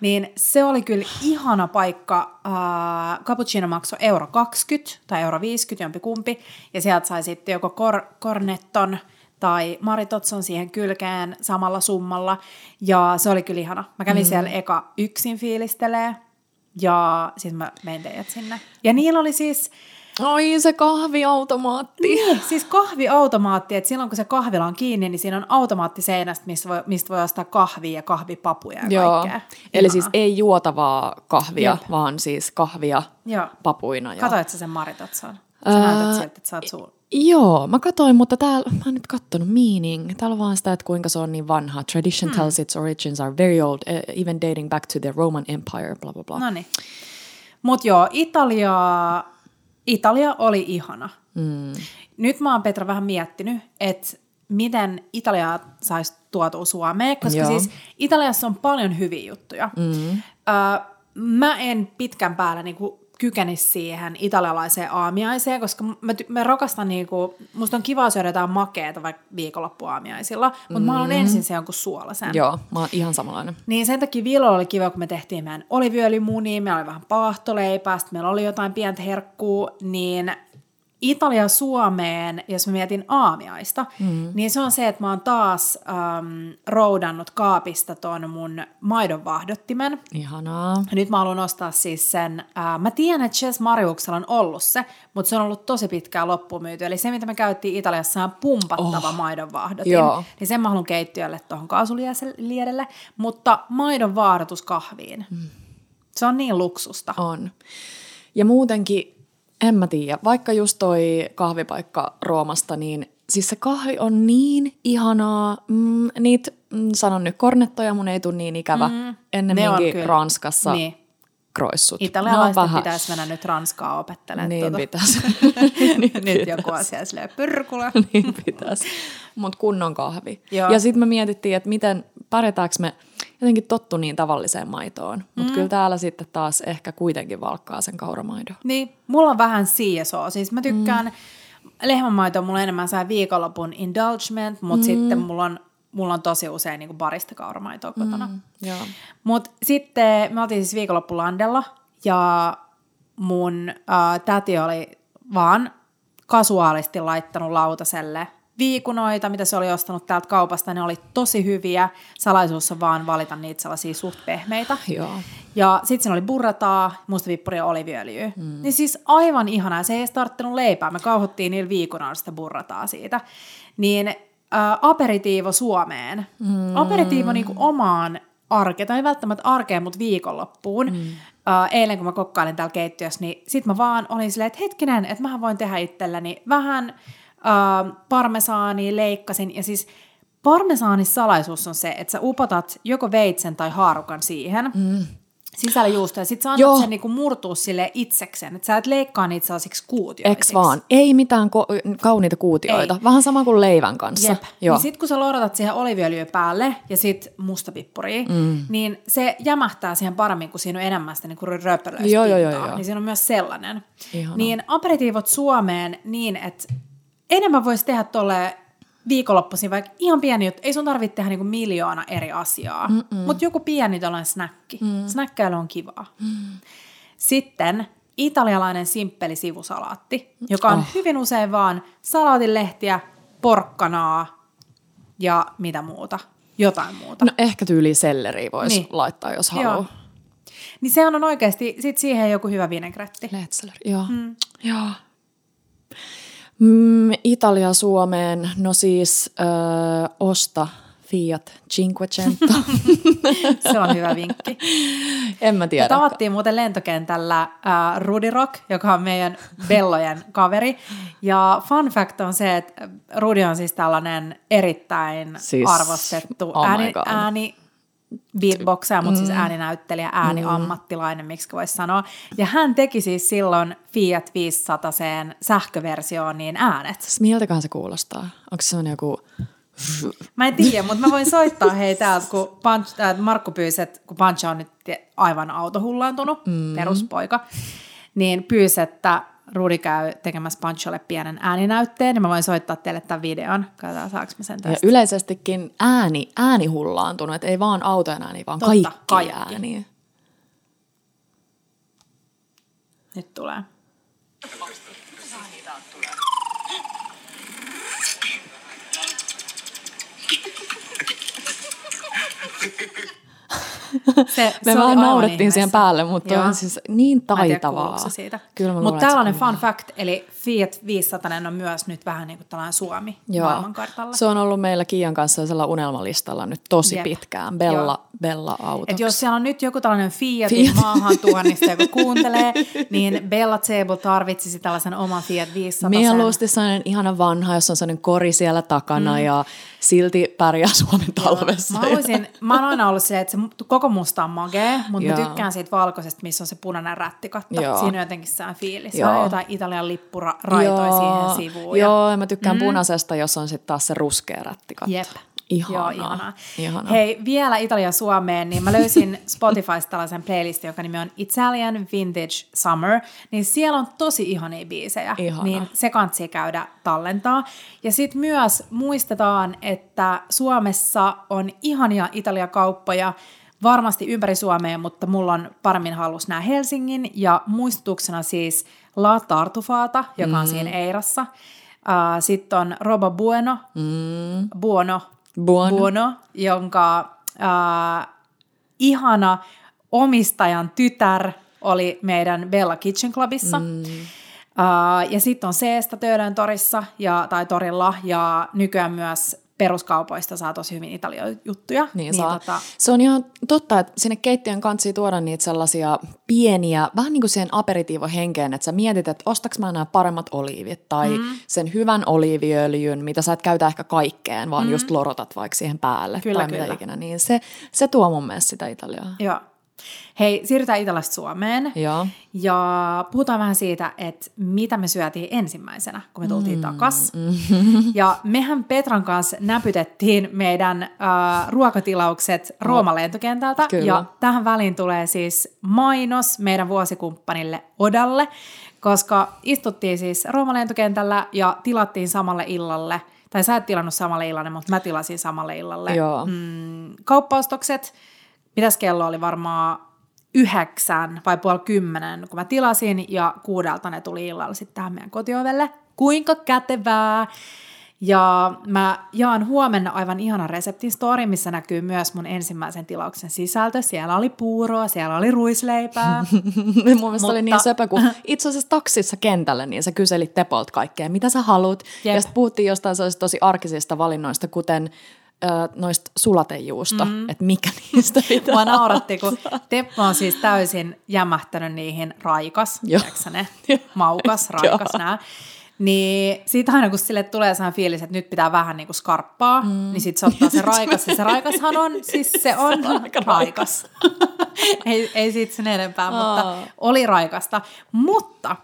Niin se oli kyllä ihana paikka. Ää, cappuccino maksoi euro 20 tai euro 50, jompi kumpi, ja sieltä sai sitten joko kor- kornetton – tai Maritotson siihen kylkeen samalla summalla. Ja se oli kyllä ihana. Mä kävin mm. siellä eka yksin fiilistelee ja sitten mä menin teidät sinne. Ja niillä oli siis... Oi se kahviautomaatti. Niin, siis kahviautomaatti, että silloin kun se kahvila on kiinni, niin siinä on automaatti seinästä, mistä voi, mistä voi ostaa kahvia ja kahvipapuja ja Joo. kaikkea. Eli siis ei juotavaa kahvia, Jep. vaan siis kahvia Joo. papuina. Katoitko sen Maritotson? Sä näytät sieltä, että sä oot suun Joo, mä katsoin, mutta täällä, mä oon nyt kattonut meaning. Täällä on vaan sitä, että kuinka se on niin vanha. Tradition hmm. tells its origins are very old, uh, even dating back to the Roman Empire, bla bla bla. No niin. Mut joo, Italia, Italia oli ihana. Hmm. Nyt mä oon Petra vähän miettinyt, että miten Italia saisi tuotua Suomeen, koska joo. siis Italiassa on paljon hyviä juttuja. Mm. Ö, mä en pitkän päällä niinku kykenisi siihen italialaiseen aamiaiseen, koska mä, mä rakastan niinku, musta on kiva syödä jotain makeeta vaikka viikonloppuaamiaisilla, mutta mm. mä haluan ensin se jonkun suolaisen. Joo, mä oon ihan samanlainen. Niin sen takia Vilo oli kiva, kun me tehtiin meidän oliviöljymunia, meillä oli vähän paahtoleipää, meillä oli jotain pientä herkkuu, niin Italia Suomeen, jos mä mietin aamiaista, mm. niin se on se, että mä oon taas äm, roudannut kaapista ton mun maidonvaahdottimen. Ihanaa. Nyt mä haluan ostaa siis sen, ää, mä tiedän, että Chess Mariuksella on ollut se, mutta se on ollut tosi pitkään loppumyyty. Eli se, mitä me käyttiin Italiassa, on pumpattava oh. maidonvaahdotin. Joo. Niin sen mä haluan keittiölle tuohon kaasuliedelle, mutta maidonvaahdotus kahviin. Mm. Se on niin luksusta. On. Ja muutenkin en mä tiedä. Vaikka just toi kahvipaikka Roomasta, niin siis se kahvi on niin ihanaa. Mm, niitä, mm, sanon nyt, kornettoja mun ei tule niin ikävä. Mm, Ennemminkin Ranskassa Niin. Kroissut. Ne on Italialaisten vähän- pitäisi mennä nyt Ranskaa opettelemaan. Niin tuota. pitäisi. nyt joku asia silleen pyrkulla. niin pitäisi. Mutta kunnon kahvi. Joo. Ja sitten me mietittiin, että miten pärjätäänkö me jotenkin tottu niin tavalliseen maitoon. Mutta mm. kyllä täällä sitten taas ehkä kuitenkin valkkaa sen kauramaidon. Niin, mulla on vähän CSO. Siis mä tykkään, mm. lehmänmaito on mulla enemmän saa viikonlopun indulgement, mutta mm. sitten mulla on, mulla on tosi usein niin barista kauramaitoa kotona. Mm. Joo. Mutta sitten me oltiin siis viikonloppu Landella ja mun äh, täti oli vaan kasuaalisti laittanut lautaselle viikunoita, mitä se oli ostanut täältä kaupasta. Ne oli tosi hyviä. Salaisuus on vaan valita niitä sellaisia suht pehmeitä. Joo. Ja sitten siinä oli burrataa, mustavippuri ja oliviöljyä. Mm. Niin siis aivan ihanaa. Se ei edes tarttunut leipää. Me kauhottiin niillä viikunoilla sitä burrataa siitä. Niin äh, aperitiivo Suomeen. Mm. Aperitiivo niinku omaan arkeen, tai ei välttämättä arkeen, mutta viikonloppuun. Mm. Äh, eilen kun mä kokkailin täällä keittiössä, niin sit mä vaan olin silleen, että hetkinen, että mähän voin tehdä itselleni vähän äh, parmesaania, leikkasin. Ja siis parmesaanin salaisuus on se, että sä upotat joko veitsen tai haarukan siihen, mm. Sisällä juustoa, ja sit sä annat Joo. sen niinku murtua sille itsekseen, että sä et leikkaa niitä sellaisiksi kuutioisiksi. Eks vaan? Ei mitään ko- kauniita kuutioita. Ei. Vähän sama kuin leivän kanssa. Jep. Joo. Niin sit kun sä lorotat siihen oliviöljyä päälle ja sit mustapippuria, mm. niin se jämähtää siihen paremmin, kun siinä on enemmän sitä niinku röpölöistä Joo, joo, joo, joo. Niin siinä on myös sellainen. Ihanaa. Niin aperitiivot Suomeen niin, että enemmän voisi tehdä tuolle viikonloppuisin, vaikka ihan pieni juttu. Ei sun tarvitse tehdä niinku miljoona eri asiaa, mutta joku pieni tällainen snäkki. Mm. Snäkkäily on kivaa. Mm. Sitten italialainen simppeli sivusalaatti, joka on oh. hyvin usein vaan salaatinlehtiä, porkkanaa ja mitä muuta. Jotain muuta. No ehkä tyyli selleriä voisi Niin. laittaa, jos Joo. haluaa. Niin sehän on oikeasti, sit siihen joku hyvä vinegretti. Lehtseleri, joo. Mm. joo. Mm, Italia Suomeen, no siis ö, osta Fiat Cinquecento. Se on hyvä vinkki. en mä Me tiedä. tavattiin muuten lentokentällä äh, Rudi Rock, joka on meidän Bellojen kaveri. Ja fun fact on se, että Rudi on siis tällainen erittäin Siis, arvostettu oh ääni, ääni beatboxaja, mutta mm. siis ääninäyttelijä, ääniammattilainen, miksi voisi sanoa. Ja hän teki siis silloin Fiat 500 sähköversioon niin äänet. Siis Miltäköhän se kuulostaa? Onko se sellainen joku... Mä en tiedä, mutta mä voin soittaa hei täältä, kun Panch, äh, Markku pyysi, että kun Pancho on nyt aivan autohullaantunut, mm. peruspoika, niin pyysi, että Rudi käy tekemässä Pancholle pienen ääninäytteen, ja mä voin soittaa teille tämän videon. Katsotaan, saanko mä sen Ja tästä. yleisestikin ääni, ääni hullaantunut, että ei vaan autojen ääni, vaan Totta, kaikki, kaikki. ääni. Nyt tulee. Se, Me se vaan naurettiin ihmeessä. siihen päälle, mutta Joo. on siis niin Mä en tiedä, taitavaa. siitä. Kyllä mä Mutta tällainen fun fact, eli 500 on myös nyt vähän niin kuin tällainen Suomi Joo. maailmankartalla. Se on ollut meillä Kiian kanssa sellaisella unelmalistalla nyt tosi Jep. pitkään. Bella, Joo. Bella auto. Et jos siellä on nyt joku tällainen Fiatin Fiat. maahan tuhannista, joka kuuntelee, niin Bella Table tarvitsisi tällaisen oman Fiat 500. Mieluusti sellainen ihana vanha, jossa on sellainen kori siellä takana mm. ja silti pärjää Suomen talvessa. Mä, haluaisin, mä oon aina ollut silleen, että se koko musta on magee, mutta mä Joo. tykkään siitä valkoisesta, missä on se punainen rättikatto. Joo. Siinä on jotenkin sellainen fiilis. Joo. Vähän jotain Italian lippuraitoja siihen sivuun. Joo, ja mä tykkään mm. punaisesta, jossa on sitten taas se ruskea rättikatto. Jep. Ihanaa. Joo, ihanaa. Ihanaa. Hei, vielä Italia Suomeen, niin mä löysin Spotifysta tällaisen playlistin, joka nimi on Italian Vintage Summer, niin siellä on tosi ihania biisejä, Ihana. niin se kansi käydä tallentaa. Ja sitten myös muistetaan, että Suomessa on ihania Italia-kauppoja, varmasti ympäri Suomea, mutta mulla on paremmin halus nämä Helsingin, ja muistutuksena siis La Tartufaata, joka on siinä Eirassa. Uh, Sitten on Roba Bueno, mm. Buono, Buono. Buono, jonka äh, ihana omistajan tytär oli meidän Bella Kitchen Clubissa. Mm. Äh, ja sitten on Seesta Töölön torissa ja, tai torilla ja nykyään myös peruskaupoista saa tosi hyvin Italian juttuja. Niin, saa. Tota... Se on ihan totta, että sinne keittiön kansi tuoda niitä sellaisia pieniä, vähän niin kuin siihen aperitiivohenkeen, että sä mietit, että ostaks mä nämä paremmat oliivit tai mm. sen hyvän oliiviöljyn, mitä sä et käytä ehkä kaikkeen, vaan mm. just lorotat vaikka siihen päälle kyllä, tai kyllä. mitä ikinä. Niin se, se tuo mun mielestä sitä Italiaa. Joo. Hei, siirrytään Italasta Suomeen. Joo. Ja puhutaan vähän siitä, että mitä me syötiin ensimmäisenä, kun me tultiin mm. takas. Mm. Ja mehän Petran kanssa näpytettiin meidän äh, ruokatilaukset Rooman lentokentältä. Kyllä. Ja tähän väliin tulee siis mainos meidän vuosikumppanille Odalle, koska istuttiin siis Rooman lentokentällä ja tilattiin samalle illalle, tai sä et tilannut samalle illalle, mutta mä tilasin samalle illalle Joo. Mm, kauppaostokset – mitäs kello oli varmaan yhdeksän vai puoli kymmenen, kun mä tilasin, ja kuudelta ne tuli illalla sitten tähän meidän kotiovelle. Kuinka kätevää! Ja mä jaan huomenna aivan ihanan reseptin story, missä näkyy myös mun ensimmäisen tilauksen sisältö. Siellä oli puuroa, siellä oli ruisleipää. mun mielestä Mutta... oli niin söpö, kun itse asiassa taksissa kentälle, niin sä kyselit Tepolt kaikkea, mitä sä haluat. Ja sitten puhuttiin jostain tosi arkisista valinnoista, kuten noista sulatejuusto, mm. että mikä niistä pitää Mua nauratti, kun Teppo on siis täysin jämähtänyt niihin raikas, ne, maukas, raikas nää. Niin siitä aina kun sille tulee sellainen fiilis, että nyt pitää vähän niinku skarppaa, mm. niin sitten se ottaa se raikas. Ja se raikashan on, siis se on se raikas. ei, ei siitä sen enempää, oh. mutta oli raikasta. Mutta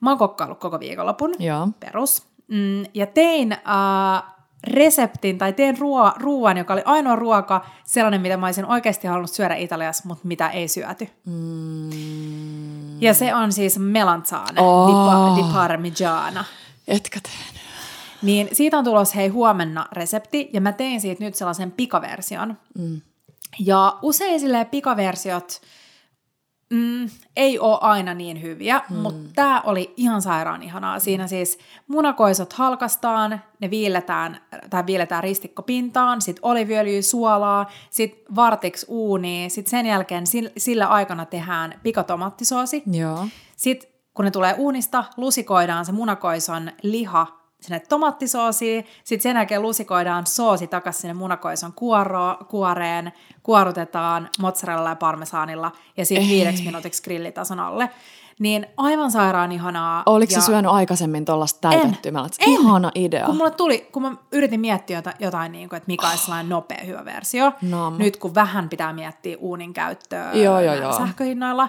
mä oon kokkaillut koko viikonlopun, Joo. perus. Mm, ja tein äh, reseptin tai teen ruo- ruoan, joka oli ainoa ruoka, sellainen, mitä mä olisin oikeasti halunnut syödä Italiassa, mutta mitä ei syöty. Mm. Ja se on siis melanzane oh. di, di parmigiana. Etkä tehnyt. Niin siitä on tulossa hei huomenna resepti, ja mä tein siitä nyt sellaisen pikaversion. Mm. Ja usein silleen pikaversiot, Mm, ei ole aina niin hyviä, mm. mutta tämä oli ihan sairaan ihanaa. Siinä siis munakoisot halkastaan, ne viiletään, tai viiletään ristikkopintaan, sitten oliviöljyä, suolaa, sitten vartiksi uuniin, sitten sen jälkeen sillä aikana tehdään pikatomattisoosi. Joo. Sitten kun ne tulee uunista, lusikoidaan se munakoison liha sinne tomattisoosiin, sitten sen jälkeen lusikoidaan soosi takaisin sinne munakoison kuoro, kuoreen, kuorutetaan mozzarella ja parmesaanilla ja sitten viideksi minuutiksi grillitason alle. Niin aivan sairaan ihanaa. Oliko ja... se syönyt aikaisemmin tuollaista täytettymää? Ihana idea. Kun mulle tuli, kun mä yritin miettiä jotain, niin kuin, että mikä olisi sellainen nopea hyvä versio. No, Nyt kun vähän pitää miettiä uunin käyttöä joo, joo, joo. sähköhinnoilla,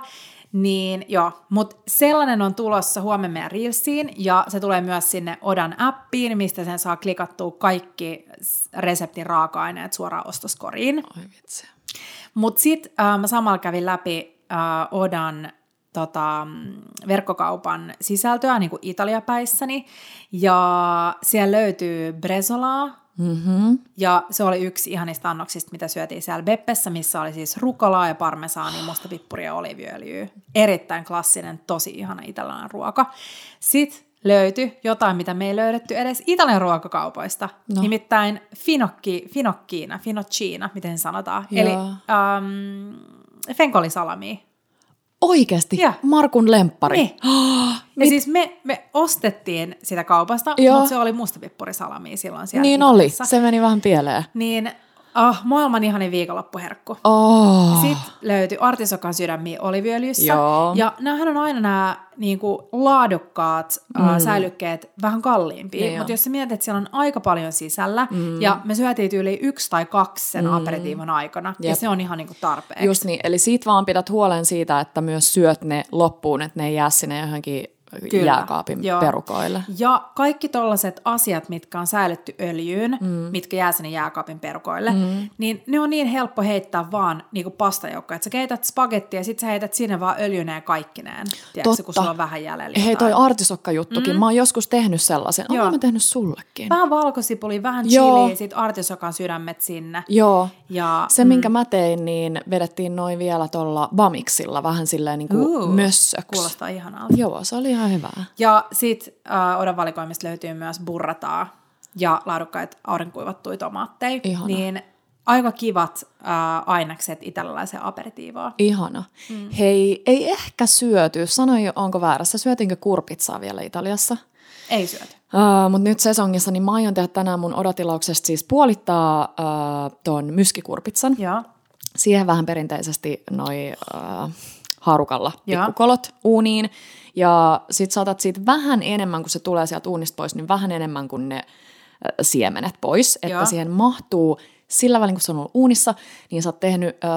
niin joo, mutta sellainen on tulossa huomenna meidän Reelsiin ja se tulee myös sinne Odan appiin, mistä sen saa klikattua kaikki reseptin raaka-aineet suoraan ostoskoriin. Oi vitsi. Mutta sitten äh, mä samalla kävin läpi äh, Odan tota, verkkokaupan sisältöä niin kuin Italiapäissäni ja siellä löytyy Bresolaa, Mm-hmm. Ja se oli yksi ihanista annoksista, mitä syötiin siellä Beppessä, missä oli siis rukolaa ja parmesaania, mustapippuria ja oliviöljyä. Erittäin klassinen, tosi ihana italialainen ruoka. Sitten löytyi jotain, mitä me ei löydetty edes Italian ruokakaupoista. No. Nimittäin finokki, finokkiina, finocchina, miten sanotaan. Joo. Eli um, fenkolisalami. Oikeasti? Ja. Markun lemppari. Niin. Oh, ja siis me, me ostettiin sitä kaupasta, Joo. mutta se oli mustapippurisalami silloin siellä. Niin Italiassa. oli, se meni vähän pieleen. Niin Oh, maailman ihanin viikonloppuherkku. Oh. Sitten löytyi artisokan sydämiä oliviöljyssä. Joo. Ja näähän on aina nämä niinku, laadukkaat mm. uh, säilykkeet vähän kalliimpia. Niin Mutta jos sä mietit, että siellä on aika paljon sisällä, mm. ja me syötiin yli yksi tai kaksi sen mm. aperitiivon aikana, Jep. ja se on ihan niinku tarpeeksi. Just niin, eli siitä vaan pidät huolen siitä, että myös syöt ne loppuun, että ne ei jää sinne johonkin Kyllä, jääkaapin joo. perukoille. Ja kaikki tollaiset asiat, mitkä on säilytty öljyyn, mm. mitkä jää sinne jääkaapin perukoille, mm. niin ne on niin helppo heittää vaan niin kuin pastajoukkoja. Että sä keität spagettia ja sit sä heität sinne vaan öljyneen kaikkineen, tiedätkö, kun sulla on vähän jäljellä Hei, toi artisokka-juttukin, mm. mä oon joskus tehnyt sellaisen. Oon mä tehnyt sullekin. Vähän valkosipuli, vähän chili, sit artisokan sydämet sinne. Joo. Ja, se, mm. minkä mä tein, niin vedettiin noin vielä tuolla bamiksilla, vähän silleen niin kuin uh, mössöksi. Kuulostaa ihanalta. Joo, se oli ihan hyvää. Ja sit äh, odan valikoimista löytyy myös burrataa ja laadukkaita aurinkuivattuja tomaatteja. Ihana. Niin aika kivat äh, ainekset italialaisen aperitiivoa. Ihana. Mm. Hei, ei ehkä syöty. Sanoin, onko väärässä. Syötiinkö kurpitsaa vielä Italiassa? Ei syöty. Uh, Mutta nyt sesongissa, niin mä aion tehdä tänään mun odotilauksesta siis puolittaa uh, ton myskikurpitsan. Joo. Siihen vähän perinteisesti noi uh, haarukalla Joo. pikkukolot uuniin. Ja sit saatat siitä vähän enemmän, kun se tulee sieltä uunista pois, niin vähän enemmän kuin ne äh, siemenet pois. Joo. Että siihen mahtuu sillä välin, kun se on ollut uunissa, niin sä oot tehnyt öö,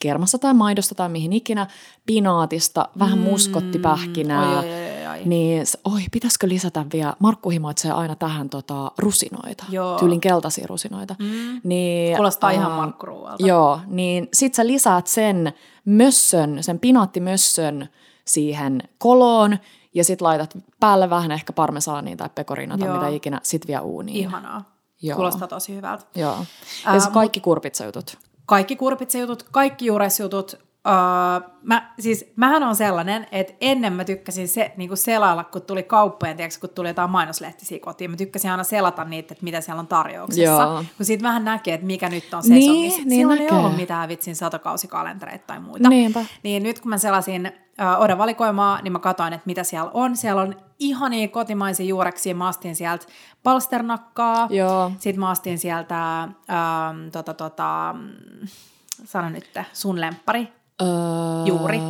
kermassa tai maidosta tai mihin ikinä, pinaatista, vähän mm, muskottipähkinää. oi, oi, oi. Niin, oi, pitäisikö lisätä vielä, Markku himoitsee aina tähän tota, rusinoita, Joo. tyylin keltaisia rusinoita. Mm. Niin, Kuulostaa ihan ää, markkuruualta. Joo, niin sit sä lisäät sen mössön, sen pinaattimössön siihen koloon, ja sit laitat päälle vähän ehkä parmesaania tai pekorina tai mitä ikinä, sit vielä uuniin. Ihanaa. Joo. Kuulostaa tosi hyvältä. Joo. Ja mut- kaikki kurpitsajutut. Kaikki kurpitsajutut, kaikki juuresjutut. Uh, mä, siis mähän on sellainen, että ennen mä tykkäsin se, niin selailla, kun tuli kauppojen, tiedätkö, kun tuli jotain mainoslehtisiä kotiin. Mä tykkäsin aina selata niitä, että mitä siellä on tarjouksessa. Joo. Kun siitä vähän näkee, että mikä nyt on Niin, sesongissa. niin Silloin näkee. ei ollut mitään vitsin satokausikalentereita tai muita. Niinpä. Niin nyt kun mä selasin Oda valikoimaa, niin mä katsoin, että mitä siellä on. Siellä on ihania kotimaisia juureksia. Mä astin sieltä palsternakkaa. Joo. Sitten mä astin sieltä, ähm, tota, tota, sano nyt, sun lemppari. Öö, Juuri.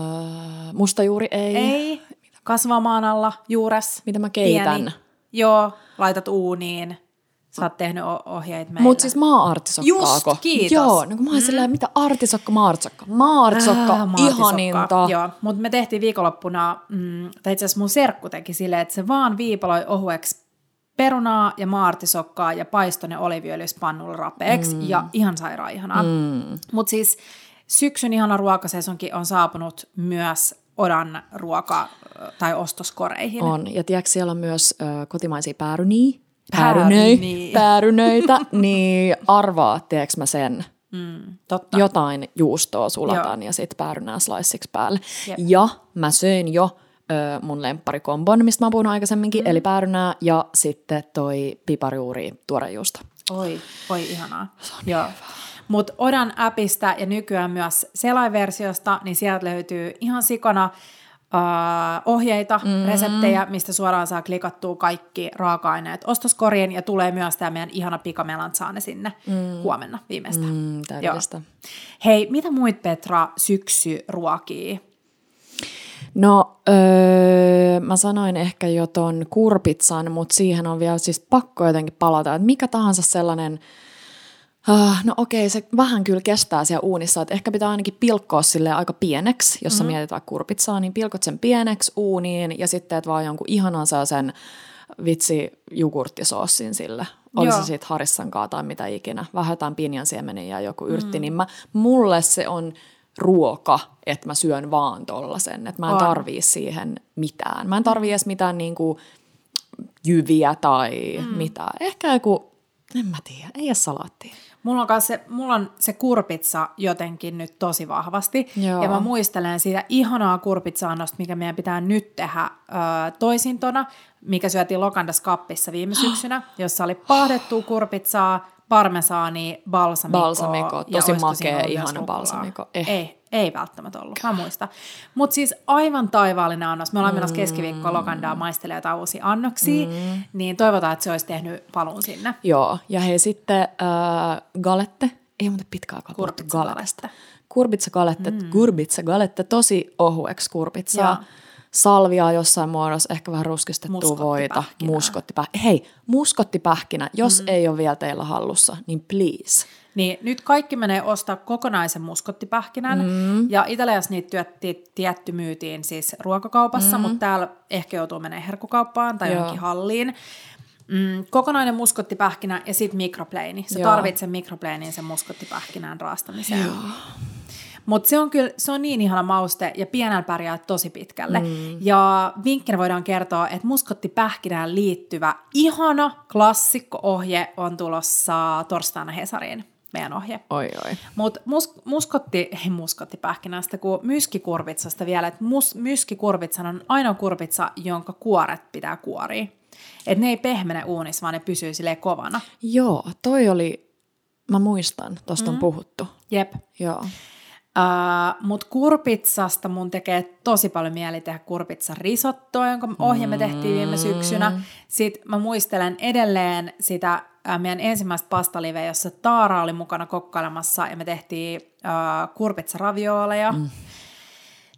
Musta juuri ei. Ei, kasvamaan alla, juures. Mitä mä keitän? Pieni. Joo, laitat uuniin. Sä oot tehnyt ohjeet meille. Mut siis maa-artisokkaako? Just, kiitos. Joo, no kun mä oon silleen, mitä artisokka? Maartisokka, Ah, maatisokka. ihaninta. Joo, mutta me tehtiin viikonloppuna, mm, tai itse asiassa mun serkku teki silleen, että se vaan viipaloi ohueksi perunaa ja maartisokkaa ja paistoi ne oliviöljyssä pannulla rapeeksi mm. ja ihan sairaan ihanaa. Mm. Mutta siis syksyn ihana ruokasesonki on saapunut myös Odan ruoka- tai ostoskoreihin. On, ja tiedätkö, siellä on myös ö, kotimaisia pääryniä. Päärynöi. Päärynöitä, niin arvaa, tiedätkö mä sen. Totta. Jotain juustoa sulatan Joo. ja sitten päärynää sliciksi päälle. Jep. Ja mä söin jo ö, mun lempparikombon, mistä mä oon puhunut aikaisemminkin, mm. eli päärynää ja sitten toi piparijuuri tuorejuusto. Oi, oi ihanaa. Joo. Mutta Odan appista ja nykyään myös selaiversiosta, niin sieltä löytyy ihan sikana uh, ohjeita, mm-hmm. reseptejä, mistä suoraan saa klikattua kaikki raaka-aineet ostoskoriin ja tulee myös tämä meidän ihana pikamelantsaane sinne mm. huomenna viimeistään. Mm, täydellistä. Hei, mitä muit Petra syksy ruokii? No, öö, mä sanoin ehkä jo ton kurpitsan, mutta siihen on vielä siis pakko jotenkin palata, että mikä tahansa sellainen, uh, no okei, se vähän kyllä kestää siellä uunissa, että ehkä pitää ainakin pilkkoa sille aika pieneksi, jos sä mietit vaikka kurpitsaa, niin pilkot sen pieneksi uuniin ja sitten teet vaan jonkun ihanan sen vitsi jogurttisoossin sille. Oli Joo. se sitten harissankaa tai mitä ikinä, vähän jotain pinjansiemeniä ja joku yrtti, mm. niin mä, mulle se on ruoka, että mä syön vaan tollasen, että mä en tarvii siihen mitään. Mä en tarvii edes mitään niinku jyviä tai mm. mitään. Ehkä joku, en mä tiedä, ei edes salaattia. Mulla on, kanssa se, mulla on se kurpitsa jotenkin nyt tosi vahvasti. Joo. Ja mä muistelen siitä ihanaa kurpitsaannosta, mikä meidän pitää nyt tehdä ö, toisintona, mikä syötiin Lokandas kappissa viime syksynä, jossa oli pahdettua kurpitsaa, parmesaani, balsamiko. Balsamiko, tosi makea, ihana balsamiko. Eh. Ei, ei välttämättä ollut, mä muistan. Mutta siis aivan taivaallinen annos. Me ollaan menossa keskiviikkoa Lokandaa maistelemaan jotain uusia annoksia, mm. niin toivotaan, että se olisi tehnyt paluun sinne. Joo, ja hei sitten äh, galette, ei muuten pitkä aikaa puhuttu Kurpitsagalette. galetesta. Kurpitsagalette, mm. kurpitsagalette, tosi ohueksi kurpitsaa. Joo. Salviaa jossain muodossa, ehkä vähän ruskistettua voita, muskottipähkinä. Hei, muskottipähkinä, jos mm. ei ole vielä teillä hallussa, niin please. Niin nyt kaikki menee ostaa kokonaisen muskottipähkinän, mm. ja Italiassa niitä työtti, tietty myytiin siis ruokakaupassa, mm. mutta täällä ehkä joutuu menemään herkukauppaan tai Joo. johonkin halliin. Mm, kokonainen muskottipähkinä ja sitten mikropleini. Sä Joo. tarvitset sen mikropleenin sen muskottipähkinän raastamiseen. Mutta se on kyllä, se on niin ihana mauste ja pienellä pärjää tosi pitkälle. Mm. Ja vinkkinä voidaan kertoa, että muskottipähkinään liittyvä ihana klassikko-ohje on tulossa torstaina Hesariin, meidän ohje. Oi oi. Mutta mus, muskotti, ei muskottipähkinästä, kun myskikurvitsasta vielä, että mus, myskikurvitsa on ainoa kurvitsa, jonka kuoret pitää kuoria. Että ne ei pehmene uunissa, vaan ne pysyy silleen kovana. Joo, toi oli, mä muistan, tosta mm. on puhuttu. Jep. Joo. Uh, Mutta kurpitsasta mun tekee tosi paljon mieli tehdä kurpitsan risottoa, jonka ohje me tehtiin viime syksynä. Sitten mä muistelen edelleen sitä meidän ensimmäistä pastaliveä, jossa Taara oli mukana kokkailemassa ja me tehtiin uh, kurpitsaravioaleja. Mm.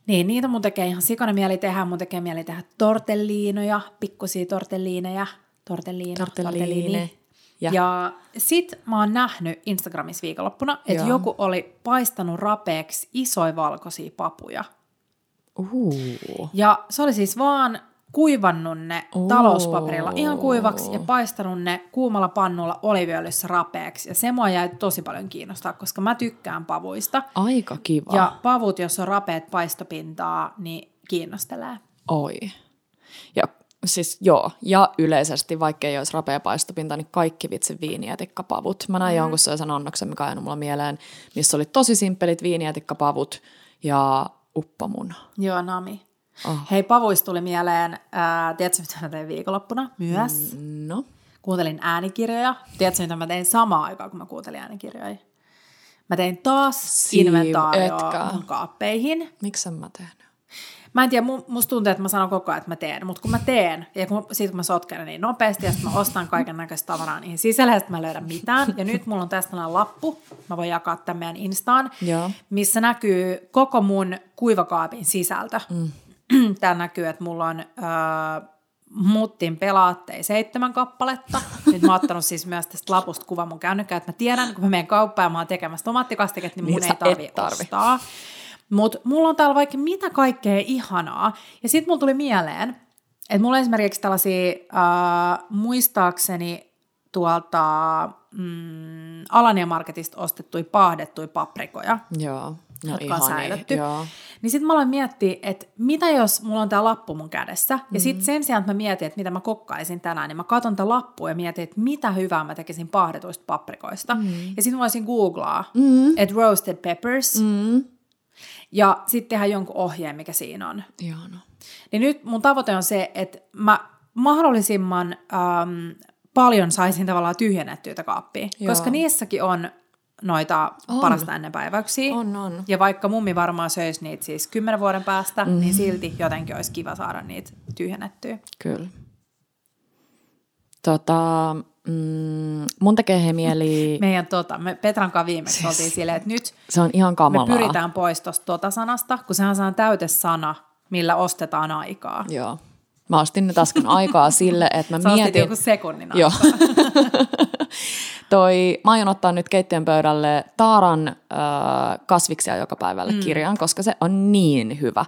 Niin, niitä mun tekee ihan sikana mieli tehdä. Mun tekee mieli tehdä tortelliinoja, pikkusia tortelliineja. Tortelliino, Tortelliine. Ja. Ja, sit mä oon nähnyt Instagramissa viikonloppuna, että Joo. joku oli paistanut rapeeksi isoja valkoisia papuja. Uh. Ja se oli siis vaan kuivannut ne Oo. talouspaperilla ihan kuivaksi ja paistanut ne kuumalla pannulla oliviöljyssä rapeeksi. Ja se mua jäi tosi paljon kiinnostaa, koska mä tykkään pavuista. Aika kiva. Ja pavut, jos on rapeat paistopintaa, niin kiinnostelee. Oi. Ja siis joo, ja yleisesti, vaikka ei olisi rapea paistopinta, niin kaikki vitsi viinietikkapavut. Mä näin mm. jonkun sellaisen annoksen, mikä on mulla mieleen, missä oli tosi simppelit viinietikkapavut ja uppamuna. Joo, Nami. Oh. Hei, pavuista tuli mieleen, ää, tiedätkö mitä mä tein viikonloppuna myös? Mm. No, Kuuntelin äänikirjoja. Tiedätkö mitä mä tein samaan aikaan, kun mä kuuntelin äänikirjoja? Mä tein taas Siiv, inventaarioa mun kaappeihin. miksi mä tehnyt? Mä en tiedä, mu- musta tuntuu, että mä sanon koko ajan, että mä teen, mutta kun mä teen, ja kun, sit kun mä sotken niin nopeasti, ja sitten mä ostan kaiken näköistä tavaraa niihin sisälle, ja sit mä en löydä mitään. Ja nyt mulla on tästä tällainen lappu, mä voin jakaa tämän meidän Instaan, Joo. missä näkyy koko mun kuivakaapin sisältö. Mm. Täällä näkyy, että mulla on äh, muttin pelaatteja seitsemän kappaletta. Nyt mä oon ottanut siis myös tästä lapusta kuvan mun kännykkään, että mä tiedän, kun mä menen kauppaan ja mä oon tekemässä tomaattikastiketta, niin mun Niin ei tarvi, tarvi. ostaa. Mutta mulla on täällä vaikka mitä kaikkea ihanaa. Ja sitten mulla tuli mieleen, että mulla on esimerkiksi tällaisia, äh, muistaakseni tuolta mm, Alania Marketista ostettuja paahdettuja paprikoja, Joo. No jotka on säilytty. Joo. Niin sitten mä aloin miettiä, että mitä jos mulla on tämä lappu mun kädessä, ja Mm-hmm. sitten sen sijaan, että mä mietin, että mitä mä kokkaisin tänään, niin mä katson tätä lappua ja mietin, että mitä hyvää mä tekisin paahdetuista paprikoista. Mm-hmm. Mm. Ja sitten voisin googlaa, mm. että roasted peppers, mm. ja sitten tehdä jonkun ohjeen, mikä siinä on. Ihana. Niin nyt mun tavoite on se, että mä mahdollisimman äm, paljon saisin tavallaan tyhjennettyä tätä kaappia, Joo. koska niissäkin on noita On. parasta ennen päiväyksiä. On, on. Ja vaikka mummi varmaan söisi niitä siis kymmenen vuoden päästä, mm. niin silti jotenkin olisi kiva saada niitä tyhjennettyä. Kyllä. Tota, mm, mun tekee he mieli, Meidän tota, me Petran kanssa viimeksi siis... oltiin silleen, että nyt se on ihan me kamalaa. pyritään pois tuosta tota-sanasta, kun sehän on täytesana, millä ostetaan aikaa. Joo. Mä ostin nyt äsken aikaa sille, että mä Sä mietin... joku sekunnin Joo. Toi, mä aion ottaa nyt keittiön pöydälle Taaran äh, kasviksia joka päivälle mm. kirjan, koska se on niin hyvä.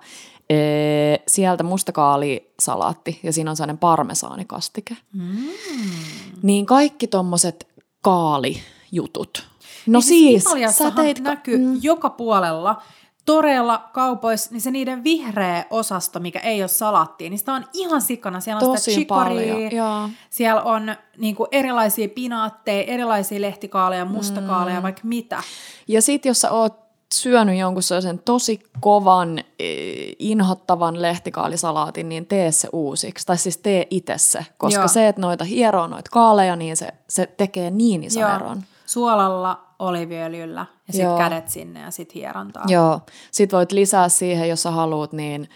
Ee, sieltä mustakaalisalaatti ja siinä on sellainen parmesaanikastike. Mm. Niin kaikki tommoset kaalijutut. No siis, sä Italiassahan teit... näkyy mm. joka puolella, toreilla, kaupoissa, niin se niiden vihreä osasto, mikä ei ole salattia, niin sitä on ihan sikana. Siellä on Tosi sitä chicoria, joo. siellä on niin kuin erilaisia pinaatteja, erilaisia lehtikaaleja, mustakaaleja, mm. vaikka mitä. Ja sit jos sä oot syönyt jonkun sellaisen tosi kovan, eh, inhottavan lehtikaalisalaatin, niin tee se uusiksi. Tai siis tee itse se, koska Joo. se, että noita hieroo noita kaaleja, niin se, se tekee niin ison Joo. eron. Suolalla, oliviöljyllä ja sitten Joo. kädet sinne ja sitten hierontaa. Joo. Sitten voit lisää siihen, jos sä haluat, niin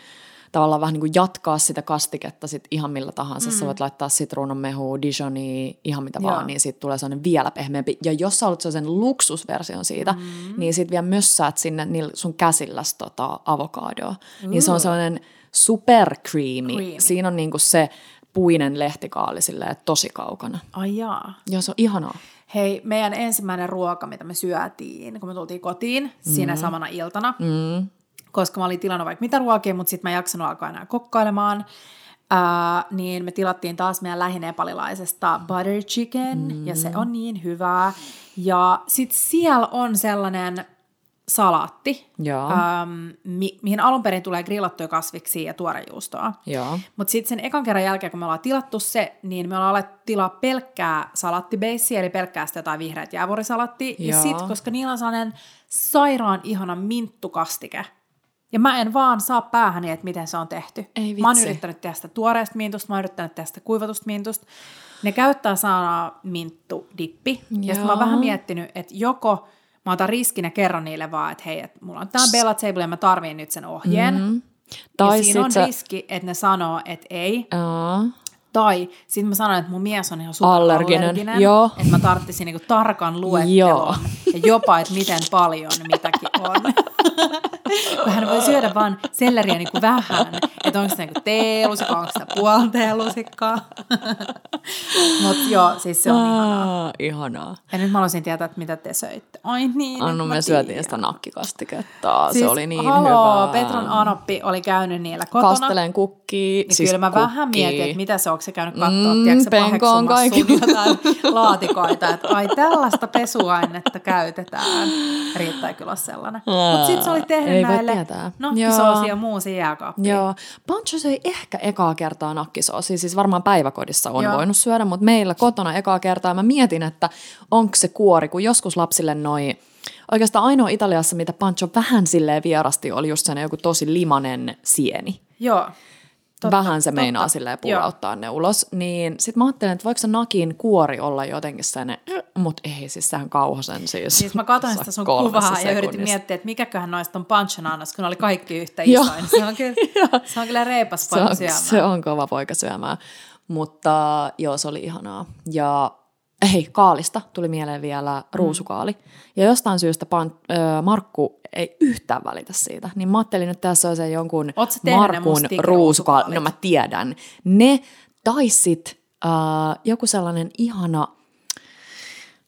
tavallaan vähän niin kuin jatkaa sitä kastiketta sit ihan millä tahansa. Mm. Sä voit laittaa sitruunanmehua, dijonia, ihan mitä Joo. vaan, niin siitä tulee sellainen vielä pehmeämpi. Ja jos sä haluat sellaisen luksusversion siitä, mm. niin sit vielä mössäät sinne sun käsilläs tota avokadoa. Niin se on sellainen super creamy. Creamy. Siinä on niinku se puinen lehtikaali silleen tosi kaukana. Ai jaa. Ja se on ihanaa. Hei, meidän ensimmäinen ruoka, mitä me syötiin, kun me tultiin kotiin mm. siinä samana iltana, mm. koska mä olin tilannut vaikka mitä ruokia, mutta sitten mä en jaksanut alkaa enää kokkailemaan, ää, niin me tilattiin taas meidän lähinepalilaisesta butter chicken, mm. ja se on niin hyvää. Ja sitten siellä on sellainen salaatti, äm, mi- mihin alun perin tulee grillattuja kasviksia ja tuorejuustoa. Mutta sitten sen ekan kerran jälkeen, kun me ollaan tilattu se, niin me ollaan alettu tilaa pelkkää salattibeissiä, eli pelkkää sitä jotain vihreät jäävuorisalattia. Ja Joo. sitten, koska niillä on sellainen sairaan ihana minttukastike, ja mä en vaan saa päähäni, että miten se on tehty. Ei Mä oon vitsi. yrittänyt tehdä sitä tuoreesta mintusta, mä oon yrittänyt tehdä sitä kuivatusta mintusta. Ne käyttää sanaa minttudippi. Ja sitten mä oon vähän miettinyt, että joko mä otan riskin ja kerron niille vaan, että hei, että mulla on tämä Bella Table ja mä tarviin nyt sen ohjeen. Mm-hmm. Tai ja siinä on sä... riski, että ne sanoo, että ei. Aa. Tai sitten mä sanoin, että mun mies on ihan superallerginen, Joo. että mä tarttisin niinku tarkan luettelon Joo. ja jopa, että miten paljon mitäkin on. Kun hän voi syödä vaan selleriä niinku vähän, että onko se niinku teelusikka, onko se puoli teelusikkaa. Mutta joo, siis se on ihanaa. ihanaa. Ja nyt mä haluaisin tietää, että mitä te söitte. Ai niin, Annu, me syötiin sitä nakkikastiketta. Siis, se oli niin haloo, hyvä. Petron Anoppi oli käynyt niillä kotona. Kasteleen kukkii. Niin siis kyllä mä kukki. vähän mietin, että mitä se onko se käynyt katsoa, Mm, tiedätkö, penkoon kaikki. jotain laatikoita, että ai tällaista pesuainetta käytetään. Riittää kyllä sellainen. Mutta sitten se oli tehnyt Ei voi tietää. nakkisoosia ja muusia jääkaappiin. Joo. Pancho söi ehkä ekaa kertaa nakkisoosia, siis varmaan päiväkodissa on Joo. voinut syödä, mutta meillä kotona ekaa kertaa mä mietin, että onko se kuori, kun joskus lapsille noi, oikeastaan ainoa Italiassa, mitä Pancho vähän silleen vierasti, oli just sen joku tosi limanen sieni. Joo. Totta, vähän se totta. meinaa silleen pulauttaa ne ulos. Niin sit mä ajattelin, että voiko se nakin kuori olla jotenkin sen, mutta ei, siis sehän kauhosen siis. Siis mä katsoin sitä sun kuvaa ja yritin sekunnissa. miettiä, että mikäköhän noista on Panchon annos, kun ne oli kaikki yhtä isoin. Se on kyllä, se on kyllä reipas se poika on, syömään. se on kova poika syömään. Mutta joo, se oli ihanaa. Ja hei, kaalista tuli mieleen vielä ruusukaali. Ja jostain syystä pan, ö, Markku ei yhtään välitä siitä. Niin mä ajattelin nyt tässä on se jonkun Markun ruusukaali. No mä tiedän. Ne tai sit äh, joku sellainen ihana,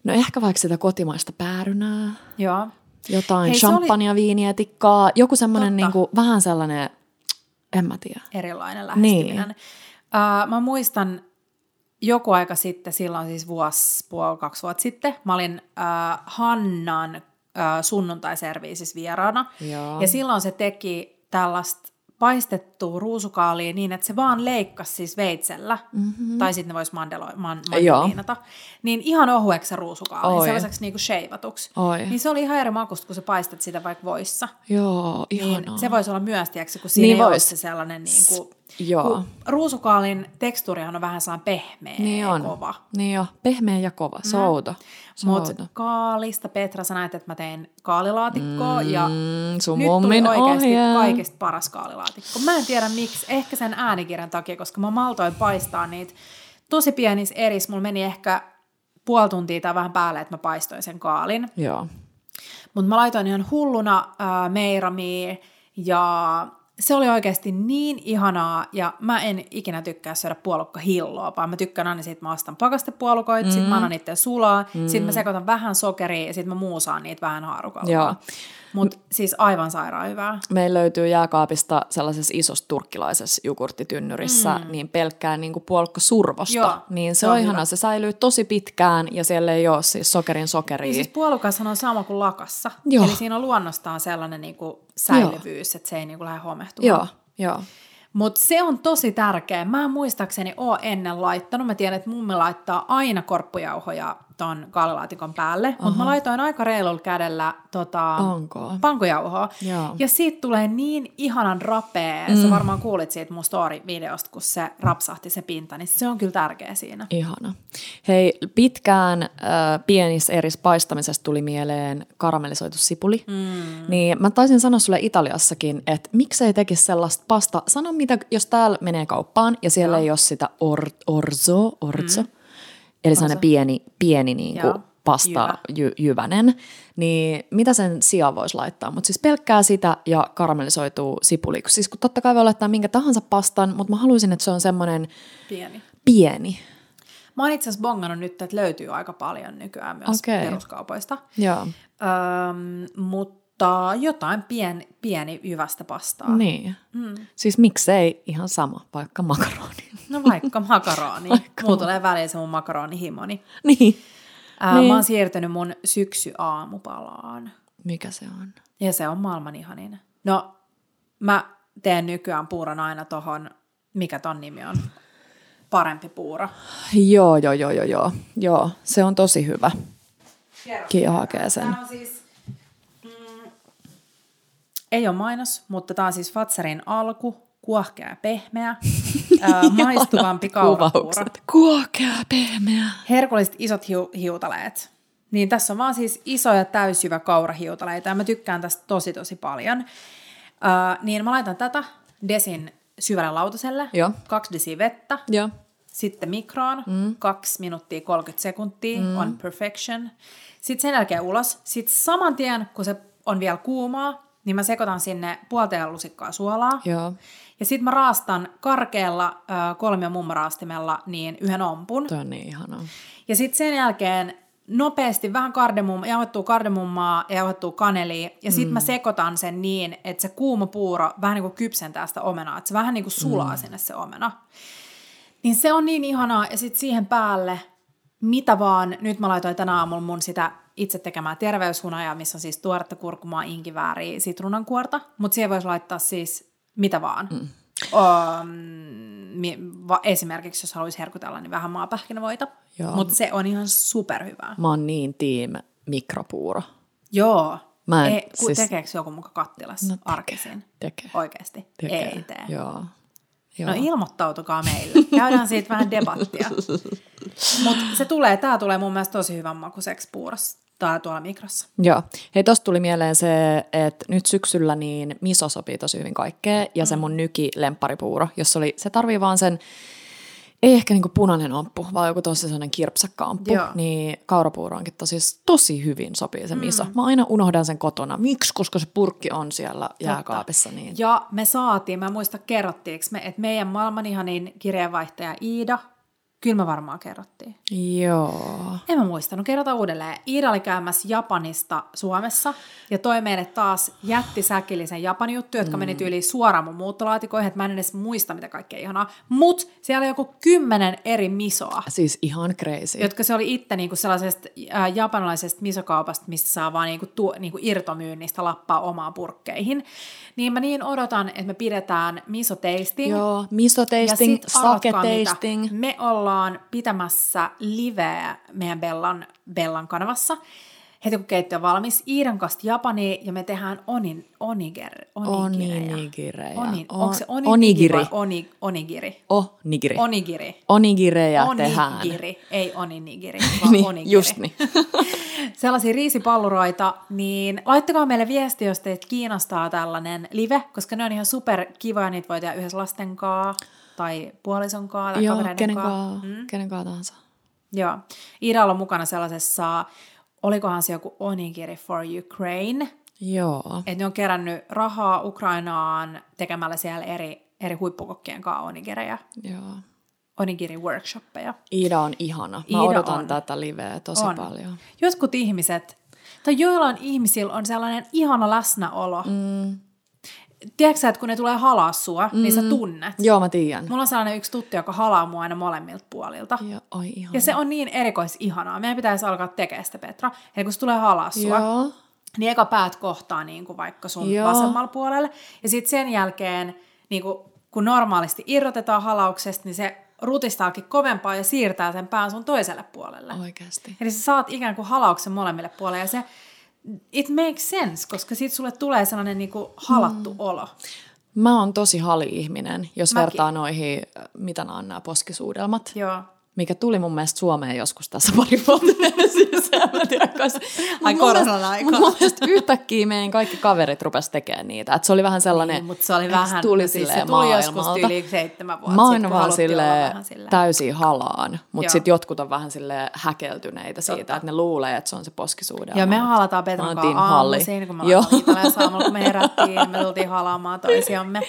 no ehkä vaikka sitä kotimaista päärynää, Joo. jotain Hei, se oli- viiniä, tikkaa, joku semmoinen Totta. niinku, vähän sellainen, en mä tiedä. erilainen lähestyminen. Niin. Uh, mä muistan joku aika sitten, silloin siis vuosi, puoli, kaksi vuotta sitten, mä olin uh, Hannan uh, sunnuntaiserviisissä vieraana. Joo. Ja silloin se teki tällaista paistettua ruusukaalia niin, että se vaan leikkasi siis veitsellä, mm-hmm. tai sitten ne vois mandelo, man, mandeliinata, niin ihan ohueksi se ruusukaali, Oi. sellaiseksi niinku sheivatuksi. Oi. Niin se oli ihan eri makusta, kun sä paistat sitä vaikka voissa. Joo, ihanaa. Niin se voisi olla myös, tiedätkö, kun siinä Niin niin ei vois. ole se sellainen, niin kuin, Joo. kun ruusukaalin tekstuurihan on vähän sellainen pehmeä Niin on. kova. Niin jo, pehmeä ja kova, se on outo. On Mutta kaalista, Petra, sä näet, että mä tein kaalilaatikkoa mm, ja sun nyt tuli oikeasti ohje. kaikista paras kaalilaatikko. Mä en tiedä miksi, ehkä sen äänikirjan takia, koska mä maltoin paistaa niitä tosi pienissä erissä. Mulla meni ehkä puoli tuntia tai vähän päälle, että mä paistoin sen kaalin. Joo. Mutta mä laitoin ihan hulluna äh, meiramia ja se oli oikeasti niin ihanaa ja mä en ikinä tykkää syödä puolukkahilloa, vaan mä tykkään aina siitä, että mä ostan pakastepuolukoita, mm. sit mä annan niiden sulaa, mm. sit mä sekoitan vähän sokeria ja sit mä muusaan niitä vähän haarukalla. Joo. Mutta siis aivan sairaan hyvää. Meillä löytyy jääkaapista sellaisessa isossa turkkilaisessa jogurttitynnyrissä mm. niin pelkkää niin kuin puolukka survosta. Joo, niin se, se on on ihanaa, hyvä. se säilyy tosi pitkään ja siellä ei ole siis sokerin sokeria. Niin siis puolukashan on sama kuin lakassa. Joo. Eli siinä on luonnostaan sellainen niinku säilyvyys, että se ei niinku lähde homehtumaan. Joo, joo. Mutta se on tosi tärkeä. Mä en muistaakseni oo ennen laittanut. Mä tiedän, että mummi laittaa aina korppujauhoja ton kaalilaatikon päälle. Mutta mä laitoin aika reilulla kädellä tota, pankojauhoa. Joo. Ja siitä tulee niin ihanan rapea. Mm. Sä varmaan kuulit siitä mun story-videosta, kun se rapsahti se pinta. Niin se on kyllä tärkeä siinä. Ihana. Hei, pitkään äh, pienissä eri paistamisessa tuli mieleen karamellisoitu sipuli. Mm. Niin mä taisin sanoa sulle Italiassakin, että miksei tekisi sellaista pasta. Sano mitä, jos täällä menee kauppaan ja siellä Joo. ei ole sitä or, orzo, orzo, mm. Eli sellainen pieni, pieni niin kuin pasta jy, jyvänen, niin mitä sen sijaan voisi laittaa? Mutta siis pelkkää sitä ja karamellisoituu sipuli. Siis kun totta kai voi laittaa minkä tahansa pastan, mutta mä haluaisin, että se on semmoinen Pieni. pieni. Mä oon itse asiassa bongannut nyt, että löytyy aika paljon nykyään myös Okei. peruskaupoista. Joo. Öm, mutta jotain pien, pieni jyvästä pastaa. Niin. Mm. Siis miksei ihan sama, vaikka makaroni. No vaikka makaroni. Vaikka Mulla tulee väliin se mun makaronihimoni. niin. Ää, Niin. Mä oon siirtynyt mun syksyaumupalaan. Mikä se on? Ja se on maailman ihanin. No, mä teen nykyään puuron aina tohon, mikä ton nimi on? Parempi puuro. Joo, joo, joo, joo, joo. Joo, se on tosi hyvä. Kiia hakee sen. Tää on siis, ei ole mainos, mutta tää on siis Fatserin alku, kuohkea ja pehmeä, ää, maistuvampi kaurapuuro. Kuokea pehmeä. Herkulliset isot hiu- hiutaleet. Niin tässä on vaan siis iso ja täysjyvä kaurahiutaleita ja mä tykkään tästä tosi tosi paljon. Uh, niin mä laitan tätä desin syvälle lautaselle, Joo. kaksi desi vettä, Joo. sitten mikroon, mm. 2 minuuttia 30 sekuntia mm. on perfection. Sitten sen jälkeen ulos. Sitten saman tien, kun se on vielä kuumaa, niin mä sekoitan sinne puolta lusikkaa suolaa. Joo. Ja sitten mä raastan karkealla kolmio mummaraastimella niin yhden ompun. Toi on niin ihanaa. Ja sitten sen jälkeen nopeasti vähän kardemum, jauhettua kardemummaa ja jauhettua kanelia. Ja sitten mm. mä sekoitan sen niin, että se kuuma puuro vähän niin kuin kypsentää sitä omenaa. Että se vähän niin kuin sulaa mm. sinne se omena. Niin se on niin ihanaa. Ja sitten siihen päälle mitä vaan. Nyt mä laitoin tänä aamulla mun sitä itse tekemää terveyshunajaa, missä on siis tuoretta kurkumaa, inkivääriä, sitruunankuorta. Mutta siihen voisi laittaa siis mitä vaan. Mm. Um, va, esimerkiksi jos haluaisi herkutella, niin vähän maapähkinävoita. Mutta se on ihan superhyvää. Mä oon niin tiim mikropuuro. Joo. Mä en, Ei, ku, siis- Tekeekö joku muka kattilassa No no, arkisin? tekee. Oikeasti? Tekee. Ei tee. Joo. Joo. No ilmoittautukaa meille. Käydään siitä vähän debattia. Mutta se tulee, tää tulee mun mielestä tosi hyvän makuiseksi puurossa. Tai tuolla mikrossa. Joo. Hei, tosta tuli mieleen se, että nyt syksyllä niin miso sopii tosi hyvin kaikkeen. Ja se mun nyki lempparipuuro, jos oli, se tarvii vaan sen, ei ehkä niinku punainen amppu, vaan joku tosi sellainen kirpsakka amppu. Joo. Niin kaurapuuro onkin tosi, tosi hyvin sopii se miso. Mä aina unohdan sen kotona. Miksi? Koska se purkki on siellä jääkaapissa. Niin. Ja me saatiin, mä muista kerrottiinko me, että meidän maailman ihanin kirjeenvaihtaja Iida, kyllä me varmaan kerrottiin. Joo. En mä muista, no kerrotaan uudelleen. Iida oli käymässä Japanista Suomessa ja toi meille taas jättisäkillisen Japanin juttu, jotka mm. meni tyyliin suoraan mun muuttolaatikoihin, että mä en edes muista mitä kaikkea ihanaa. Mut siellä oli joku kymmenen eri misoa, Siis ihan crazy. jotka se oli itse niinku sellaisesta äh, japanilaisesta misokaupasta, mistä saa vaan niinku, tu, niinku irtomyynnistä lappaa omaan purkkeihin. Niin mä niin odotan, että me pidetään miso-tasting. Joo, miso tasting, sake tasting. Me ollaan pitämässä liveä meidän Bellan, Bellan kanavassa. Heti kun keittiö on valmis, Iidan kanssa Japaniin ja me tehdään onin, oniger, onigirejä. Onigirejä. Onin, O- onko se onigiri, onigiri. vai oni, onigiri? Onigiri. Onigiri. Onigirejä tehdään. Onigiri, ei oninigiri, vaan Niin, onigiri. just niin. Sellaisia riisipalluroita, niin laittakaa meille viesti, jos teitä kiinnostaa tällainen live, koska ne on ihan super niitä voi tehdä yhdessä lasten kanssa tai puolison kanssa tai Joo, kavereiden kenen kanssa. kaa, mm. kenen kaa tahansa. Joo. Iidalla on mukana sellaisessa, olikohan se joku Onigiri for Ukraine, Joo. että ne on kerännyt rahaa Ukrainaan tekemällä siellä eri, eri huippukokkien kanssa onigirejä, Joo. onigiri workshoppeja. Iida on ihana. Mä Iida odotan on. tätä liveä tosi On. paljon. Jotkut ihmiset, tai joillain ihmisillä on sellainen ihana läsnäolo. Mm. Tiedätkö sä, että kun ne tulee halaa sua, mm. niin sä tunnet. Joo, mä tiedän. Mulla on sellainen yksi tuttu, joka halaa mua aina molemmilta puolilta. Joo, oi ihana. Ja se on niin erikois ihanaa. Meidän pitäisi alkaa tekemään sitä, Petra. Eli kun se tulee halaa sua, Joo. niin eka päät kohtaa niin kuin vaikka sun Joo. vasemmalla puolella. Ja sitten sen jälkeen, niin kuin, kun normaalisti irrotetaan halauksesta, niin se rutistaakin kovempaa ja siirtää sen pään sun toiselle puolelle. Oikeasti. Eli sä saat ikään kuin halauksen molemmille puolelle ja se, it makes sense, koska siitä sulle tulee sellainen niin kuin halattu mm. olo. Mä oon tosi hali-ihminen, jos Mäkin. vertaa noihin, mitä nämä on nämä poskisuudelmat. Joo. Mikä tuli mun mielestä Suomeen joskus tässä pari vuotta en mä tiedä. Ai koronan mut Mun mielestä yhtäkkiä meidän kaikki kaverit rupes tekemään niitä. Et se oli vähän sellainen... Niin, mutta se oli vähän, tuli siis se tuli joskus yli seitsemän vuotta Mä oon vaan sille täysin halaan, mutta sitten jotkut on vähän sille häkeltyneitä siitä, Totta. että ne luulee, että se on se poskisuudelma. Joo, me halataan Petran kanssa aamuisin, kun me aamulla, kun me herättiin, me tultiin halaamaan toisiamme.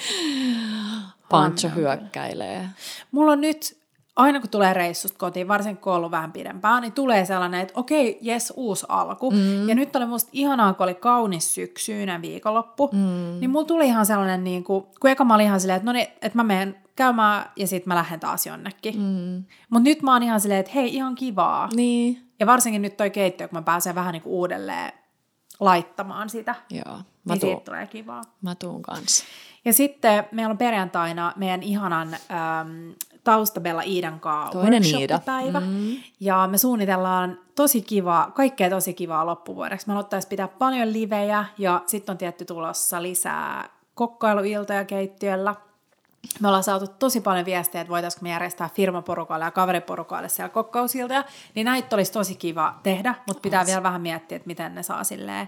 Pancho hyökkäilee. Mulla on nyt, aina kun tulee reissusta kotiin, varsinkin kun on ollut vähän pidempään, niin tulee sellainen, että okei, jes, uusi alku. Mm. Ja nyt oli musta ihanaa, kun oli kaunis syksyinen viikonloppu, mm. niin mulla tuli ihan sellainen, niin kuin, kun eka mä olin ihan silleen, että no niin, että mä menen käymään ja sitten mä lähden taas jonnekin. Mm. Mutta nyt mä oon ihan silleen, että hei, ihan kivaa. Niin. Ja varsinkin nyt toi keittiö, kun mä pääsen vähän niin kuin uudelleen laittamaan sitä, Joo, mä, niin tuun, siitä tulee kivaa. mä tuun kanssa. Ja sitten meillä on perjantaina meidän ihanan äm, taustabella Iidan kanssa Toinen. Mm. Ja me suunnitellaan tosi kivaa, kaikkea tosi kivaa loppuvuodeksi. Me haluttaisiin pitää paljon livejä ja sitten on tietty tulossa lisää kokkailuiltoja keittiöllä. Me ollaan saatu tosi paljon viestejä, että voitaisiinko me järjestää firmaporukalle ja kaveriporukalle siellä kokkausilta. Niin näitä olisi tosi kiva tehdä, mutta pitää Ois. vielä vähän miettiä, että miten ne saa silleen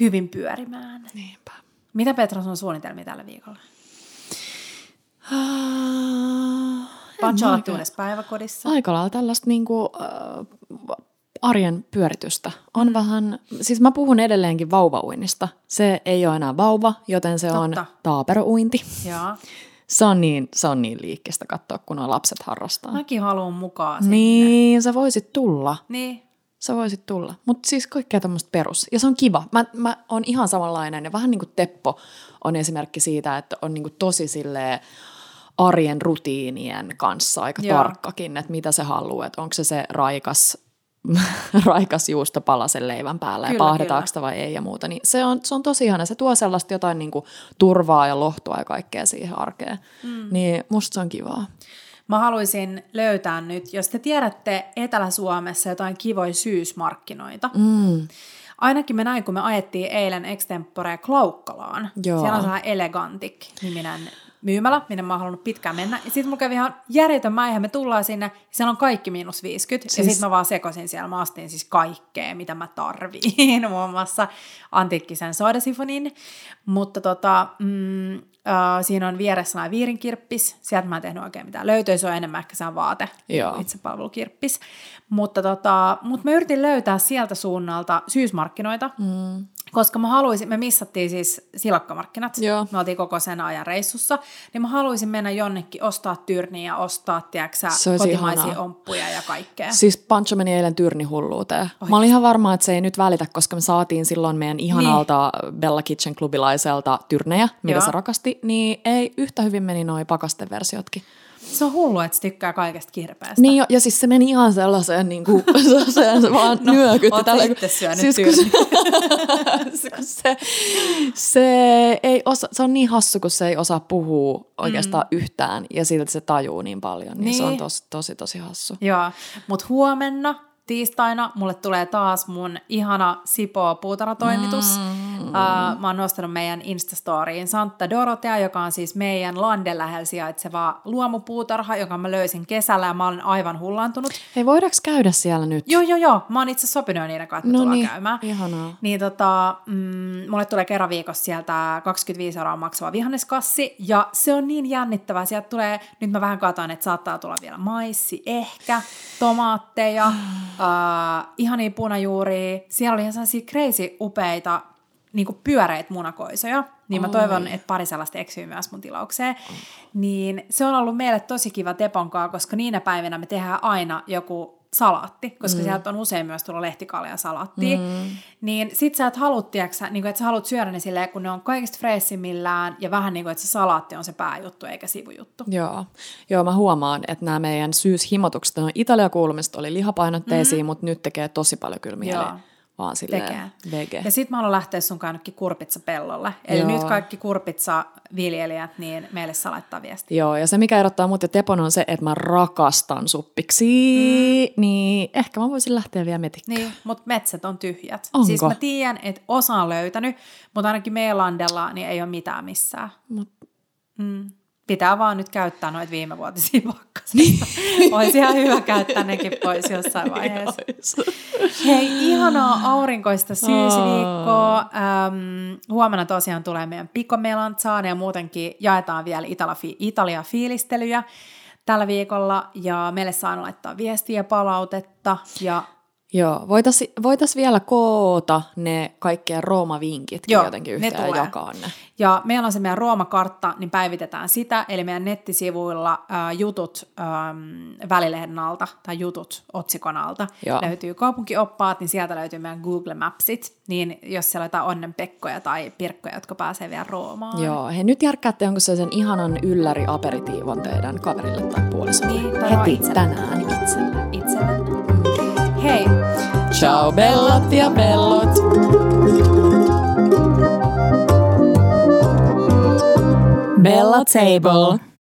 hyvin pyörimään. Niinpä. Mitä Petra on suunnitelmia tällä viikolla? Uh, Pancho uudessa päiväkodissa. Aika lailla tällaista niinku, uh, arjen pyöritystä. On mm. vähän, siis mä puhun edelleenkin vauvauinnista. Se ei ole enää vauva, joten se Totta. on taaperouinti. Ja. Se on niin, se on niin liikkeestä katsoa, kun nuo lapset harrastaa. Mäkin haluan mukaan sinne. Niin, sä voisit tulla. Niin. Sä voisit tulla. Mutta siis kaikkea tämmöistä perus. Ja se on kiva. Mä, mä oon ihan samanlainen. Ja vähän niin kuin Teppo on esimerkki siitä, että on niin kuin tosi silleen arjen rutiinien kanssa aika Joo. tarkkakin, että mitä se haluaa. Että onko se se raikas raikas juusto palasen leivän päällä kyllä, ja paahdetaanko sitä vai ei ja muuta. Niin se, on, se on tosi ihana. Se tuo sellaista jotain niin kuin turvaa ja lohtua ja kaikkea siihen arkeen. Mm. Niin musta se on kivaa. Mä haluaisin löytää nyt, jos te tiedätte Etelä-Suomessa jotain kivoja syysmarkkinoita. Mm. Ainakin me näin, kun me ajettiin eilen Extempore Klaukkalaan. Joo. Siellä on sellainen Elegantic-niminen myymälä, minne mä oon halunnut pitkään mennä. Ja sitten mulla kävi ihan järjetön mäihä, me tullaan sinne, ja siellä on kaikki miinus 50. Siis... Ja sitten mä vaan sekosin siellä, mä astin siis kaikkea, mitä mä tarviin, muun muassa antiikkisen soidasifonin. Mutta tota, mm, Uh, siinä on vieressä sellainen viirinkirppis. Sieltä mä en tehnyt oikein mitään löytöä, se on enemmän ehkä sen vaate, Joo. itsepalvelukirppis. Mutta tota, mut mä yritin löytää sieltä suunnalta syysmarkkinoita, mm. Koska mä haluaisin, me missattiin siis silakkamarkkinat, Joo. me oltiin koko sen ajan reissussa, niin mä haluaisin mennä jonnekin ostaa tyrniä ja ostaa, tiedätkö kotimaisia ihanaa. omppuja ja kaikkea. Siis Pancho meni eilen tyrnihulluuteen. Oikein. Mä olin ihan varma, että se ei nyt välitä, koska me saatiin silloin meidän ihanalta niin. Bella Kitchen klubilaiselta tyrnejä, mitä Joo. se rakasti, niin ei yhtä hyvin meni noi pakasteversiotkin. Se on hullu, että se tykkää kaikesta kirpeästä. Niin jo, ja siis se meni ihan sellaiseen, niin kuin, se, se vaan no, nyökytti. Tällä, itse syönyt siis, kun se, se, ei osa, se on niin hassu, kun se ei osaa puhua oikeastaan mm. yhtään, ja silti se tajuu niin paljon, niin, niin. se on niin. tosi, tosi, tosi hassu. Joo, mutta huomenna tiistaina mulle tulee taas mun ihana Sipo puutarhatoimitus. Mm. Uh, mä oon nostanut meidän Instastoriin Santa Dorotea, joka on siis meidän landen lähellä sijaitseva luomupuutarha, joka mä löysin kesällä ja mä olen aivan hullantunut. Hei, voidaanko käydä siellä nyt? Joo, joo, joo. Mä oon itse sopinut niiden kanssa, että no niin, käymään. ihanaa. Niin tota, mm, mulle tulee kerran viikossa sieltä 25 euroa maksava vihanneskassi, ja se on niin jännittävää. Sieltä tulee, nyt mä vähän katoin, että saattaa tulla vielä maissi, ehkä, tomaatteja, uh, ihania punajuuria. Siellä oli ihan sellaisia crazy upeita niin kuin pyöreitä munakoisoja, niin mä toivon, että pari sellaista eksyy myös mun tilaukseen. Niin se on ollut meille tosi kiva Teponkaa, koska niinä päivinä me tehdään aina joku salaatti, koska mm. sieltä on usein myös tullut lehtikalja salaattia. Mm. Niin sit sä et halua, tiiäksä, niin kuin, että sä haluat syödä ne silleen, kun ne on kaikista freessimmillään ja vähän niin kuin, että se salaatti on se pääjuttu eikä sivujuttu. Joo, Joo mä huomaan, että nämä meidän syyshimotukset, on Italia-kuulumista oli lihapainotteisia, mm. mutta nyt tekee tosi paljon kyllä Joo vaan silleen vege. Ja sit mä haluan lähteä sun ainakin kurpitsa pellolle. Eli Joo. nyt kaikki kurpitsa viljelijät, niin meille saa laittaa viestiä. Joo, ja se mikä erottaa mut ja Tepon on se, että mä rakastan suppiksi, mm. niin ehkä mä voisin lähteä vielä metikkään. Niin, mutta metsät on tyhjät. Onko? Siis mä tiedän, että osa on löytänyt, mutta ainakin meidän landella niin ei ole mitään missään. Mut. Mm. Pitää vaan nyt käyttää noita viimevuotisia pakkasia. Olisi ihan hyvä käyttää nekin pois jossain vaiheessa. Hei, ihanaa aurinkoista syysviikkoa. Ähm, huomenna tosiaan tulee meidän pikomelantsaan ja muutenkin jaetaan vielä Italia-fiilistelyjä tällä viikolla. Ja meille saa laittaa viestiä ja palautetta. Ja Joo, voitaisiin voitais vielä koota ne kaikkien Rooma-vinkit jotenkin yhteen ja jakaa ne. Ja meillä on se meidän Rooma-kartta, niin päivitetään sitä, eli meidän nettisivuilla äh, jutut ähm, välilehden alta, tai jutut otsikon alta, Joo. löytyy kaupunkioppaat, niin sieltä löytyy meidän Google Mapsit, niin jos siellä on jotain onnenpekkoja tai pirkkoja, jotka pääsee vielä Roomaan. Joo, he nyt järkkäätte jonkun sen ihanan ylläri aperitiivon teidän kaverille tai puolisolle. Niin, Heti itselle. tänään itselle. Itselle. Hei! Ciao bellat ja bellot! Bella Table.